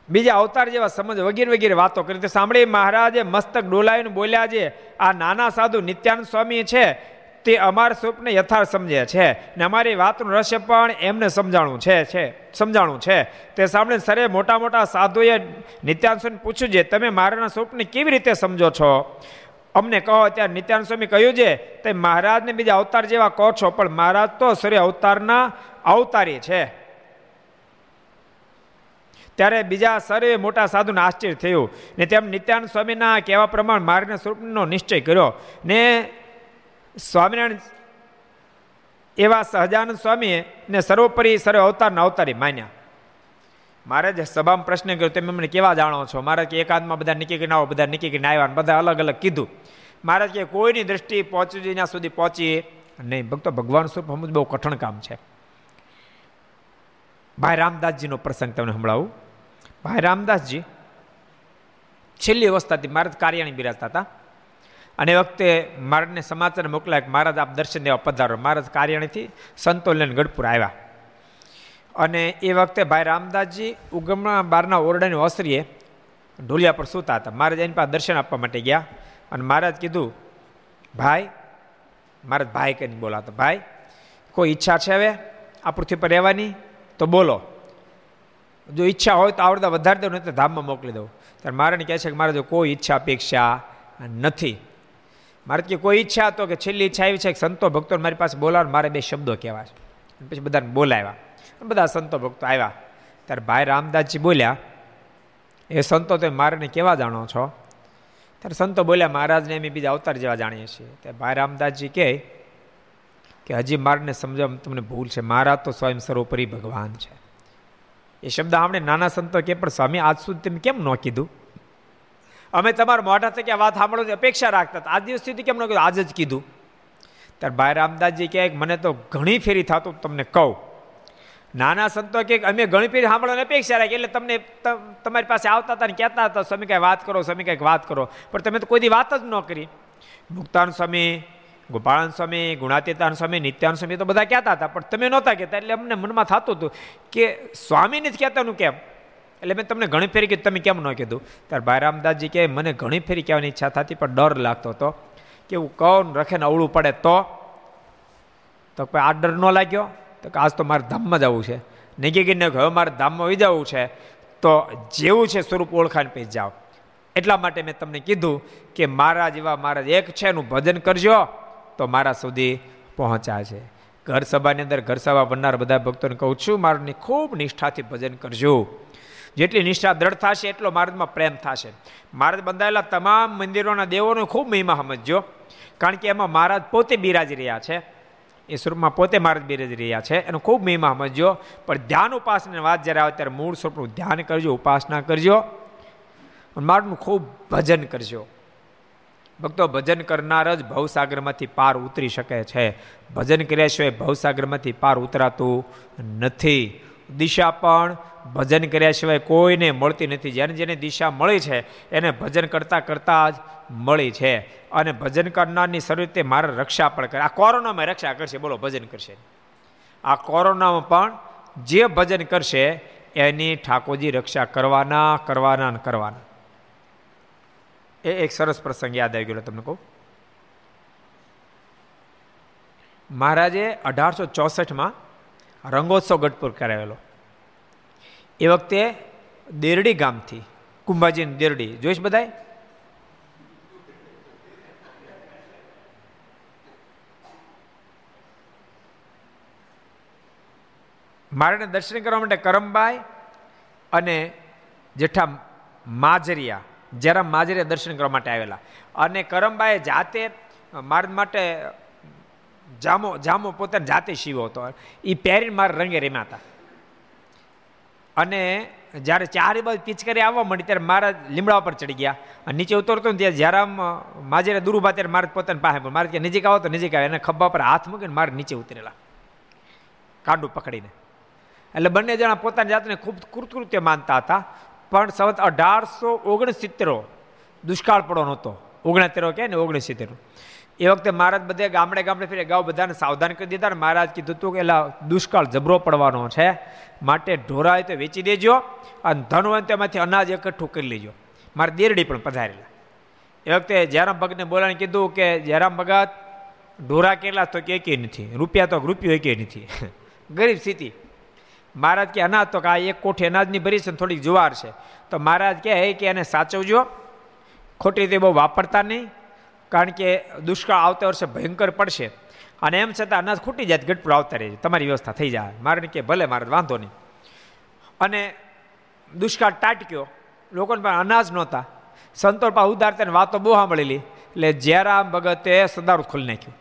બીજા અવતાર જેવા સમજ વગેરે વગેરે વાતો કરી. તો સાંભળી, મહારાજે મસ્તક ડોલાવીને બોલ્યા છે, આ નાના સાધુ નિત્યાનંદ સ્વામી છે તે અમારા સ્વરૂપને યથાર્થ સમજે છે. ને અમારી વાતનું રહસ્ય પણ એમને સમજાણું છે છે, સમજાણું છે. તે સાંભળીને સરે મોટા મોટા સાધુએ નિત્યાનંદ પૂછ્યું છે, તમે મારાના સ્વરૂપને કેવી રીતે સમજો છો? અમને કહો ત્યારે નિત્યાનંદ સ્વામી કહ્યું છે, તે મહારાજને બીજા અવતાર જેવા કહો છો, પણ મહારાજ તો સરે અવતારના અવતારી છે. ત્યારે બીજા સર્વે મોટા સાધુને આશ્ચર્ય થયું ને તેમ નિત્યાન સ્વામીના કહેવા પ્રમાણે માર્ગના સ્વરૂપનો નિશ્ચય કર્યો ને સ્વામિનારાયણ એવા સહજાનંદ સ્વામીએ ને સર્વોપરી સર્વ અવતારના અવતારી માન્યા. મારે જે સભામાં પ્રશ્ન કર્યો તમે મને કેવા જાણો છો? મારે કે એકાદમાં બધા નીકળી કરીને આવો, બધા નીકળી કરીને આવ્યા બધા અલગ અલગ કીધું. મારે કે કોઈની દ્રષ્ટિ પહોંચી ત્યાં સુધી પહોંચીએ નહીં. ભક્તો, ભગવાન સ્વરૂપ સમજ બહુ કઠણ કામ છે. ભાઈ રામદાસજીનો પ્રસંગ તમને સંભળાવું. ભાઈ રામદાસજી છેલ્લી અવસ્થાથી મહારાજ કાર્યાણી બિરાજતા હતા. અને એ વખતે મહારાજને સમાચાર મોકલાય કે મહારાજ આપ દર્શન દેવા પધારો. મહારાજ કાર્યાણીથી સંતોલન ગઢપુર આવ્યા. અને એ વખતે ભાઈ રામદાસજી ઉગમણા બારના ઓરડાની ઓસરીએ ઢોલિયા પર સૂતા હતા. મહારાજ એની પાસે દર્શન આપવા માટે ગયા અને મહારાજ કીધું, ભાઈ, મહારાજ ભાઈ કહીને બોલાતા ભાઈ, કોઈ ઈચ્છા છે હવે આ પૃથ્વી પર રહેવાની? તો બોલો. જો ઈચ્છા હોય તો આવડતા વધારી દઉં નહીં તો ધામમાં મોકલી દઉં. ત્યારે મારાને કહે છે કે મારે જો કોઈ ઈચ્છા, અપેક્ષા નથી. મારે કે કોઈ ઈચ્છા તો કે છેલ્લી ઈચ્છા આવી છે કે સંતો ભક્તો મારી પાસે બોલાવો મારે બે શબ્દો કહેવા છે. પછી બધાને બોલાવ્યા. બધા સંતો ભક્તો આવ્યા. ત્યારે ભાઈ રામદાસજી બોલ્યા, એ સંતો તમે મારે કેવા જાણો છો? ત્યારે સંતો બોલ્યા, મહારાજને અમે બીજા અવતાર જેવા જાણીએ છીએ. ત્યારે ભાઈ રામદાસજી કહે કે, હજી મારને સમજવા તમને ભૂલ છે. મહારાજ તો સ્વયં સર્વોપરી ભગવાન છે. એ શબ્દ આપણે નાના સંતો કે પણ સ્વામી, આજ સુધી તમે કેમ ન કીધું? અમે તમારા મોઢા થકી આ વાત સાંભળવાની અપેક્ષા રાખતા આજ દિવસ સુધી કેમ ન કીધું? આજ જ કીધું. ત્યારે ભાઈ રામદાસજી કહે મને તો ઘણી ફેરી થતું તમને કહું. નાના સંતો કે અમે ઘણી ફેરી સાંભળવાની અપેક્ષા રાખી, એટલે તમને તમારી પાસે આવતા હતા ને કહેતા હતા, સ્વામી, કાંઈ વાત કરો, સ્વામી, કાંઈક વાત કરો. પણ તમે તો કોઈ વાત જ ન કરી. મુક્તાન સ્વામી, ગોપાળન સ્વામી, ગુણાતીતાન સ્વામી, નિત્યાન સ્વામી તો બધા કહેતા હતા, પણ તમે નહોતા કહેતા, એટલે અમને મનમાં થતું હતું કે સ્વામીને જ કહેતાનું કેમ? એટલે મેં તમને ઘણી ફેરી કીધું. તમે કેમ ન કીધું? ત્યારે ભાઈ રામદાસજી કહે, મને ઘણી ફેરી કહેવાની ઈચ્છા થતી, પણ ડર લાગતો હતો. કે હું કહું રખે ને અવળું પડે તો? તો આ ડર ન લાગ્યો? તો કે આજ તો મારે ધામમાં જવું છે. નીકળી ગઈને હવે મારે ધામમાં આવી જવું છે. તો જેવું છે સ્વરૂપ ઓળખાણ પછી જાઓ. એટલા માટે મેં તમને કીધું કે મારા જેવા મારા એક છે એનું ભજન કરજો, તો મારા સુધી પહોંચ્યા છે. ઘર સભાની અંદર ઘર સભા બનનાર બધા ભક્તોને કહું છું, મારની ખૂબ નિષ્ઠાથી ભજન કરજો. જેટલી નિષ્ઠા, દ્રઢ થશે, એટલો માર્ગમાં પ્રેમ થશે. મહારાજ બંધાયેલા તમામ મંદિરોના દેવોનો ખૂબ મહિમા સમજજો. કારણ કે એમાં મહારાજ પોતે બિરાજી રહ્યા છે. એ સ્વરૂપમાં પોતે મહારાજ બિરાજી રહ્યા છે. એનો ખૂબ મહિમા સમજજો. પણ ધ્યાન ઉપાસનાની વાત જ્યારે આવે ત્યારે મૂળ સ્વરૂપનું ધ્યાન કરજો, ઉપાસના કરજો. મારનું ખૂબ ભજન કરજો. ભક્તો, ભજન કરનાર જ ભવસાગરમાંથી પાર ઉતરી શકે છે. ભજન કર્યા સિવાય ભવસાગરમાંથી પાર ઉતરાતું નથી. દિશા પણ ભજન કર્યા સિવાય કોઈને મળતી નથી. જેને જેને દિશા મળી છે, એને ભજન કરતાં કરતાં જ મળી છે. અને ભજન કરનારની સર્વ રીતે મારે રક્ષા પણ કરે. આ કોરોનામાં રક્ષા કરશે. બોલો, ભજન કરશે. આ કોરોનામાં પણ જે ભજન કરશે, એની ઠાકોરજી રક્ષા કરવાના કરવાના ને કરવાના. એ એક સરસ પ્રસંગ યાદ આવી ગયો તમને કહું. મહારાજે અઢારસો ચોસઠમાં રંગોત્સવ ગઢપુર કરાવેલો. એ વખતે દેરડી ગામથી કુંભાજી દેરડી, જોઈશ બધાય? મારાને દર્શન કરવા માટે કરમબાઈ અને જેઠા માજરિયા જરા માજરિયા દર્શન કરવા માટે આવેલા. અને કરમબાઈએ જાતે મારા માટે જામો જામો પોતાની જાતે સીવો હતો. એ પહેરીને મારા રંગે રમ્યા હતા. અને જ્યારે ચારે બાજુ પિચકારી આવવા મળી ત્યારે મારા લીમડા પર ચડી ગયા. અને નીચે ઉતરતો ને ત્યાં જ્યારે આમ માજરે દૂર ઊભા ત્યારે મારે પોતાને પાસે મારે ત્યાં નજીક આવો તો નજીક આવે એને ખભા પર હાથ મૂકીને મારે નીચે ઉતરેલા. કાંડું પકડીને. એટલે બંને જણા પોતાની જાતને ખૂબ કૃતકૃત્ય માનતા હતા. પણ સવત અઢારસો ઓગણસિત્તેરો દુષ્કાળ પડો નહોતો ઓગણસિત્તેરો કે ને ઓગણસિત્તેરો એ વખતે મહારાજ બધે ગામડે ગામડે ફરી ગાઉ બધાને સાવધાન કરી દીધા ને મહારાજ કીધું હતું કે એલા દુષ્કાળ જબરો પડવાનો છે. માટે ઢોરાય તો વેચી દેજો અને ધનવંત તેમાંથી અનાજ એકઠું કરી લેજો. મારે દેરડી પણ પધારેલા. એ વખતે જયરામ ભગતને બોલાને કીધું કે, જયરામ ભગત, ઢોરા કેટલા તો કે નથી? રૂપિયા તો રૂપિયો એકે નથી. ગરીબ સ્થિતિ. મહારાજ કે, અનાજ તો કે, આ એક કોઠી અનાજની ભરી છે થોડીક જુવાર છે. તો મહારાજ કહે કે એને સાચવજો. ખોટી રીતે બહુ વાપરતા નહીં. કારણ કે દુષ્કાળ આવતા વર્ષે ભયંકર પડશે. અને એમ છતાં અનાજ ખૂટી જાય ગઢપુર આવતા રહે તમારી વ્યવસ્થા થઈ જાય. મારે કે ભલે, મારે વાંધો નહીં. અને દુષ્કાળ ટાટક્યો લોકોને પણ અનાજ નહોતા. સંતોર પા ઉદારતાની વાતો બહુ સાંભળેલી. એટલે જયરામ ભગતે સદાવૃત ખોલી નાખ્યું.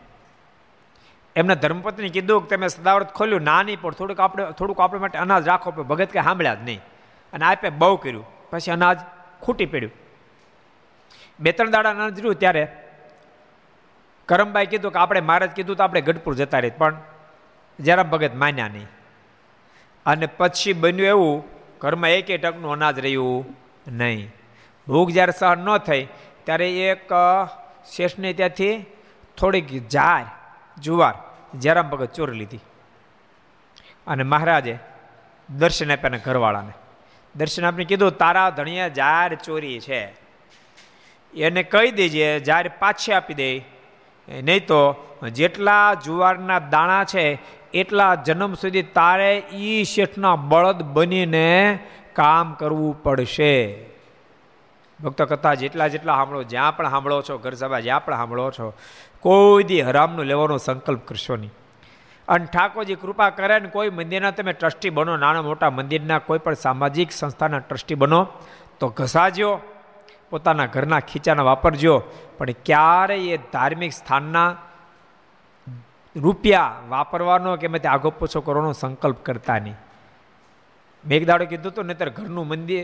એમના ધર્મપત્ની કીધું કે તમે સદાવૃત ખોલ્યું. ના નહીં, પણ થોડુંક આપણે થોડુંક આપણે માટે અનાજ રાખો ભગત કંઈ સાંભળ્યા જ નહીં. અને આપે બહુ કર્યું. પછી અનાજ ખૂટી પડ્યું. બે ત્રણ દાડા અનાજ રહ્યું ત્યારે કરમભાઈ કીધું કે આપણે મહારાજ કીધું તો આપણે ગઢપુર જતા રહી પણ જરા ભગત માન્યા નહીં. અને પછી બન્યું એવું, ઘરમાં એક ટકનું અનાજ રહ્યું નહીં. ભૂખ જ્યારે સહન ન થઈ, ત્યારે એક શેષને ત્યાંથી થોડીક જાર જુવાર જરામ ભગત ચોરી લીધી. અને મહારાજે દર્શન આપ્યા ઘરવાળાને. દર્શન આપને કીધું, તારા ધણિયા જાર ચોરી છે. એને કહી દેજે જાર પાછી આપી દે. નહીં તો જેટલા જુવારના દાણા છે, એટલા જન્મ સુધી તારે ઈ શેઠના બળદ બનીને કામ કરવું પડશે. ભક્તો કથા જેટલા જેટલા સાંભળો, જ્યાં પણ સાંભળો છો, ઘર સભા જ્યાં પણ સાંભળો છો, કોઈ દી હરામનું લેવાનો સંકલ્પ કરશો નહીં. અને ઠાકોરજી કૃપા કરે ને કોઈ મંદિરના તમે ટ્રસ્ટી બનો, નાના મોટા મંદિરના કોઈ પણ સામાજિક સંસ્થાના ટ્રસ્ટી બનો, તો ઘસાજો. પોતાના ઘરના ખીચાના વાપરજો, પણ ક્યારેય એ ધાર્મિક સ્થાનના રૂપિયા વાપરવાનો કે મેં આગો પોછો કરવાનો સંકલ્પ કરતા નહીં. મેં એક દાડો કીધું હતું, નહીતર ઘરનું મંદિર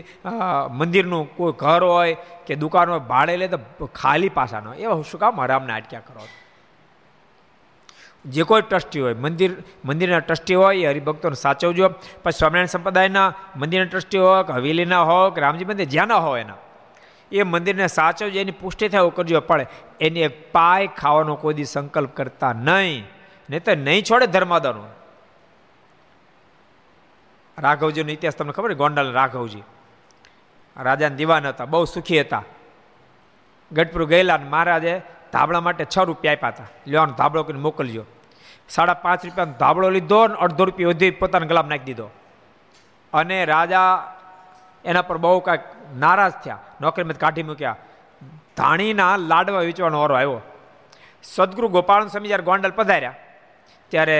મંદિરનું કોઈ ઘર હોય કે દુકાન હોય, ભાડે લે તો ખાલી પાસાનો એવા શું કામ હરામને અટક્યા કરો જે કોઈ ટ્રસ્ટી હોય, મંદિર, મંદિરના ટ્રસ્ટી હોય, એ હરિભક્તોને સાચવજો. પછી સ્વામિનારાયણ સંપ્રદાયના મંદિરના ટ્રસ્ટી હોય, કે હવેલીના હોય, કે રામજી મંદિર, જ્યાંના હોય એના. એ મંદિરને સાચવજો, એની પુષ્ટિ થાય કરજો. પડે એની એક પાય ખાવાનો કોઈ દી સંકલ્પ કરતા નહીં. નહીં તો નહીં છોડે ધર્માદાનો. રાઘવજીનો ઇતિહાસ તમને ખબર ગોંડલ રાઘવજી. રાજાને દીવાન હતા, બહુ સુખી હતા. ગઢપુર ગયેલા મહારાજે ધાબળા માટે છ રૂપિયા આપ્યા હતા. લેવાનો ધાબળો કરીને મોકલજો. સાડા પાંચ રૂપિયાનો ધાબળો લીધો અને અડધો રૂપિયા વધી પોતાના ગલામ નાખી દીધો. અને રાજા એના પર બહુ કાંઈક નારાજ થયા નોકરીમાં કાઢી મૂક્યા. ધાણીના લાડવા વેચવાનો વારો આવ્યો. સદગુરુ ગોપાલ સ્વામી જ્યારે ગોંડલ પધાર્યા, ત્યારે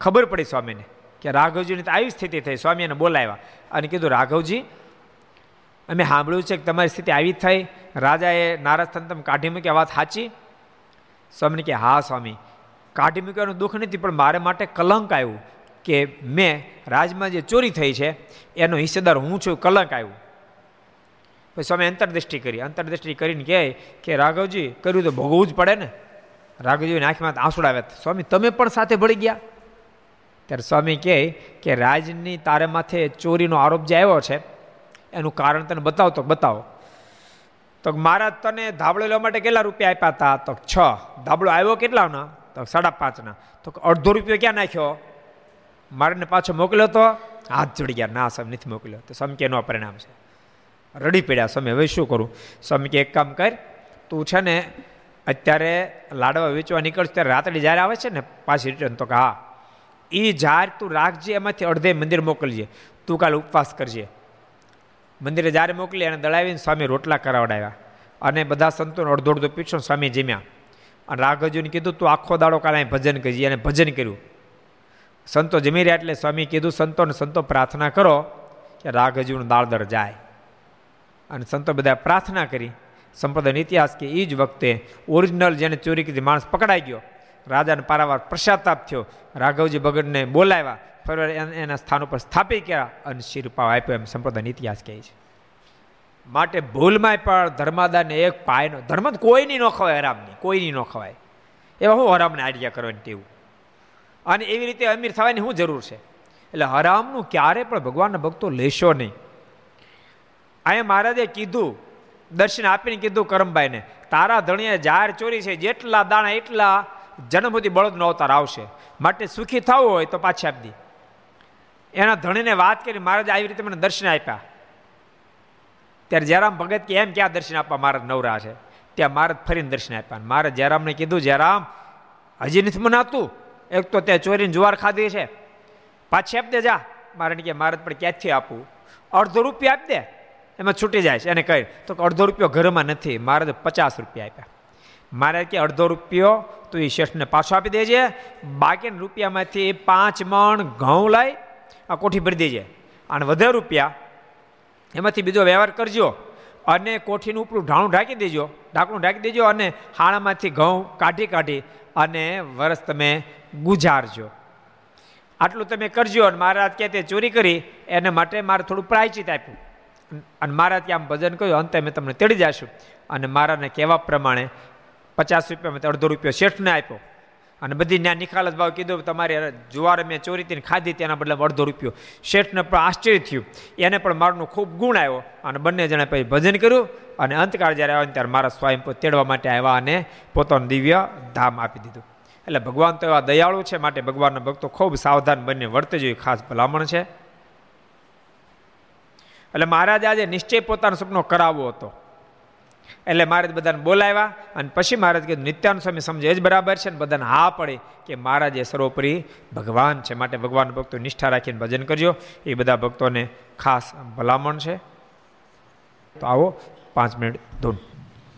ખબર પડી સ્વામીને કે રાઘવજીની તો આવી સ્થિતિ થઈ, સ્વામી એને બોલાવ્યા અને કીધું, રાઘવજી, અમે સાંભળ્યું છે કે તમારી સ્થિતિ આવી થઈ. રાજાએ નારાજ થઈને તમે કાઢી મૂક્યા, વાત સાચી? સ્વામીને કે, હા સ્વામી, કાઢી મૂકવાનું દુઃખ નથી, પણ મારે માટે કલંક આવ્યું કે મેં રાજમાં જે ચોરી થઈ છે, એનો હિસ્સેદાર હું છું, કલંક આવ્યું. પછી સ્વામી અંતરદૃષ્ટિ કરી. અંતરદૃષ્ટિ કરીને કહે કે, રાઘવજી, કર્યું તો ભોગવવું જ પડે ને. રાઘવજીની આંખમાં આંસુડા આવ્યા સ્વામી, તમે પણ સાથે ભળી ગયા? ત્યારે સ્વામી કહે કે, રાજની તારે માથે ચોરીનો આરોપ જે આવ્યો છે, એનું કારણ તને બતાવો તો બતાવો. તો મારા તને ધાબળો લેવા માટે કેટલા રૂપિયા આપ્યા હતા? તો છ. ધાબળો આવ્યો કેટલાના? તો સાડા પાંચના. તો અડધો રૂપિયો ક્યાં નાખ્યો? મારે પાછો મોકલ્યો તો હાથ જોડી ગયા. ના સ્વામી નથી મોકલ્યો. તો સ્વામી કેનો પરિણામ છે. રડી પડ્યા. સ્વામી, હવે શું કરું? સ્વામી કે, એક કામ કર, તું છે ને અત્યારે લાડવા વેચવા નીકળશ ત્યારે રાતડી જ્યારે આવે છે ને, પાછી રિટર્ન તો કે હા. એ જાર તું રાખજે, એમાંથી અડધે મંદિર મોકલજે. તું કાલે ઉપવાસ કરજે. મંદિરે જ્યારે મોકલી અને દળાવીને સ્વામી રોટલા કરાવડાવ્યા. અને બધા સંતોને અડધો અડધો પીછો સ્વામી જમ્યા. અને રાઘવજીને કીધું, તું આખો દાડો કાલે ભજન કરજે. અને ભજન કર્યું. સંતો જમી રહ્યા એટલે સ્વામી કીધું સંતોને સંતો પ્રાર્થના કરો કે રાઘવજીનું દાળદર જાય. અને સંતો બધા પ્રાર્થના કરી. સંપ્રદાયનો ઇતિહાસ કે એ જ વખતે ઓરિજિનલ જેને ચોરી કીધી માણસ પકડાઈ ગયો. રાજાને પારાવાર પ્રસાતાપ થયો. રાઘવજી ભગતને બોલાવ્યા. ફરવા એના સ્થાન ઉપર સ્થાપી કર્યા અને શિરપાવ આપ્યો એમ સંપ્રદાયનો ઇતિહાસ કહે છે. માટે ભૂલમાં પણ ધર્માદાને એક પાયનો, ધર્મ કોઈની ન ખવાય હરામની, કોઈની ન ખવાય. એવા હું હરામને આઈડિયા કરવાની તેવું અને એવી રીતે અમીર થવાની શું જરૂર છે. એટલે હરામનું ક્યારે પણ ભગવાનના ભક્તો લેશો નહીં. અહીંયા મહારાજે કીધું, દર્શન આપીને કીધું કરમભાઈને, તારા ધણીએ જાહેર ચોરી છે, જેટલા દાણા એટલા જન્મભૂતિ બળદનો અવતાર આવશે. માટે સુખી થવું હોય તો પાછી આપી દી એના ધણીને વાત કરી, મહારાજ આવી રીતે મને દર્શન આપ્યા. ત્યારે જયરામ ભગત કે, એમ ક્યાં દર્શન આપવા? મહારાજ નવરા છે. ત્યાં મહારાજ ફરીને દર્શન આપ્યા. મહારાજ જયરામને કીધું, જયરામ, હજી નથી મનાતું. એક તો ત્યાં ચોરીને જુવાર ખાધી છે. પાછી આપી દે જા. મારે કે, મહારાજ, પણ ક્યાંથી આપું? અડધો રૂપિયા આપી દે એમાં છૂટી જાય છે. એને કહી, તો અડધો રૂપિયો ઘરમાં નથી મહારાજે પચાસ રૂપિયા આપ્યા. મારે કે અડધો રૂપિયો, તું એ શેઠને પાછો આપી દેજે. બાકીના રૂપિયામાંથી પાંચ મણ ઘઉં લાવી આ કોઠી ભરી દેજે. અને વધે રૂપિયા, એમાંથી બીજો વ્યવહાર કરજો અને કોઠીનું ઉપરું ઢાણું ઢાંકી દેજો, ઢાંકણું ઢાંકી દેજો અને હાણામાંથી ઘઉં કાઢી કાઢી અને વરસ તમે ગુજારજો. આટલું તમે કરજો અને મહારાજ કે તે ચોરી કરી, એને માટે મારે થોડું પ્રાયચિત આપ્યું. અને મારા આમ ભજન કહ્યું અંતે મેં તમને તેડી જશું. અને મારાને કહેવા પ્રમાણે પચાસ રૂપિયા મેં અડધો રૂપિયો શેઠને આપ્યો. અને બધી ત્યાં નિખાલસ ભાવ કીધું, તમારી જુવાર મેં ચોરીથી ખાધી, તેના બદલે અડધો રૂપિયો. શેઠને પણ આશ્ચર્ય થયું. એને પણ મારનો ખૂબ ગુણ આવ્યો. અને બંને જણા પછી ભજન કર્યું અને અંતકાળ જ્યારે આવ્યો ત્યારે મારા સ્વયં તેડવા માટે આવ્યા અને પોતાનું દિવ્ય ધામ આપી દીધું. એટલે ભગવાન તો એવા દયાળુ છે, માટે ભગવાનના ભક્તો ખૂબ સાવધાન બનીને વર્તે જોઈએ ખાસ ભલામણ છે. એટલે મહારાજે આજે નિશ્ચય પોતાનો સપનો કરાવવો હતો. એટલે મહારાજ બધાને બોલાવ્યા અને પછી મહારાજ કીધું નિત્યાનંદ સ્વામી સમજે જ બરાબર છે ને? બધાને હા પડે કે મહારાજ એ સર્વોપરી ભગવાન છે, માટે ભગવાન ભક્તો નિષ્ઠા રાખીને ભજન કરજો. એ બધા ભક્તોને ખાસ ભલામણ છે. તો આવો પાંચ મિનિટ ધૂન.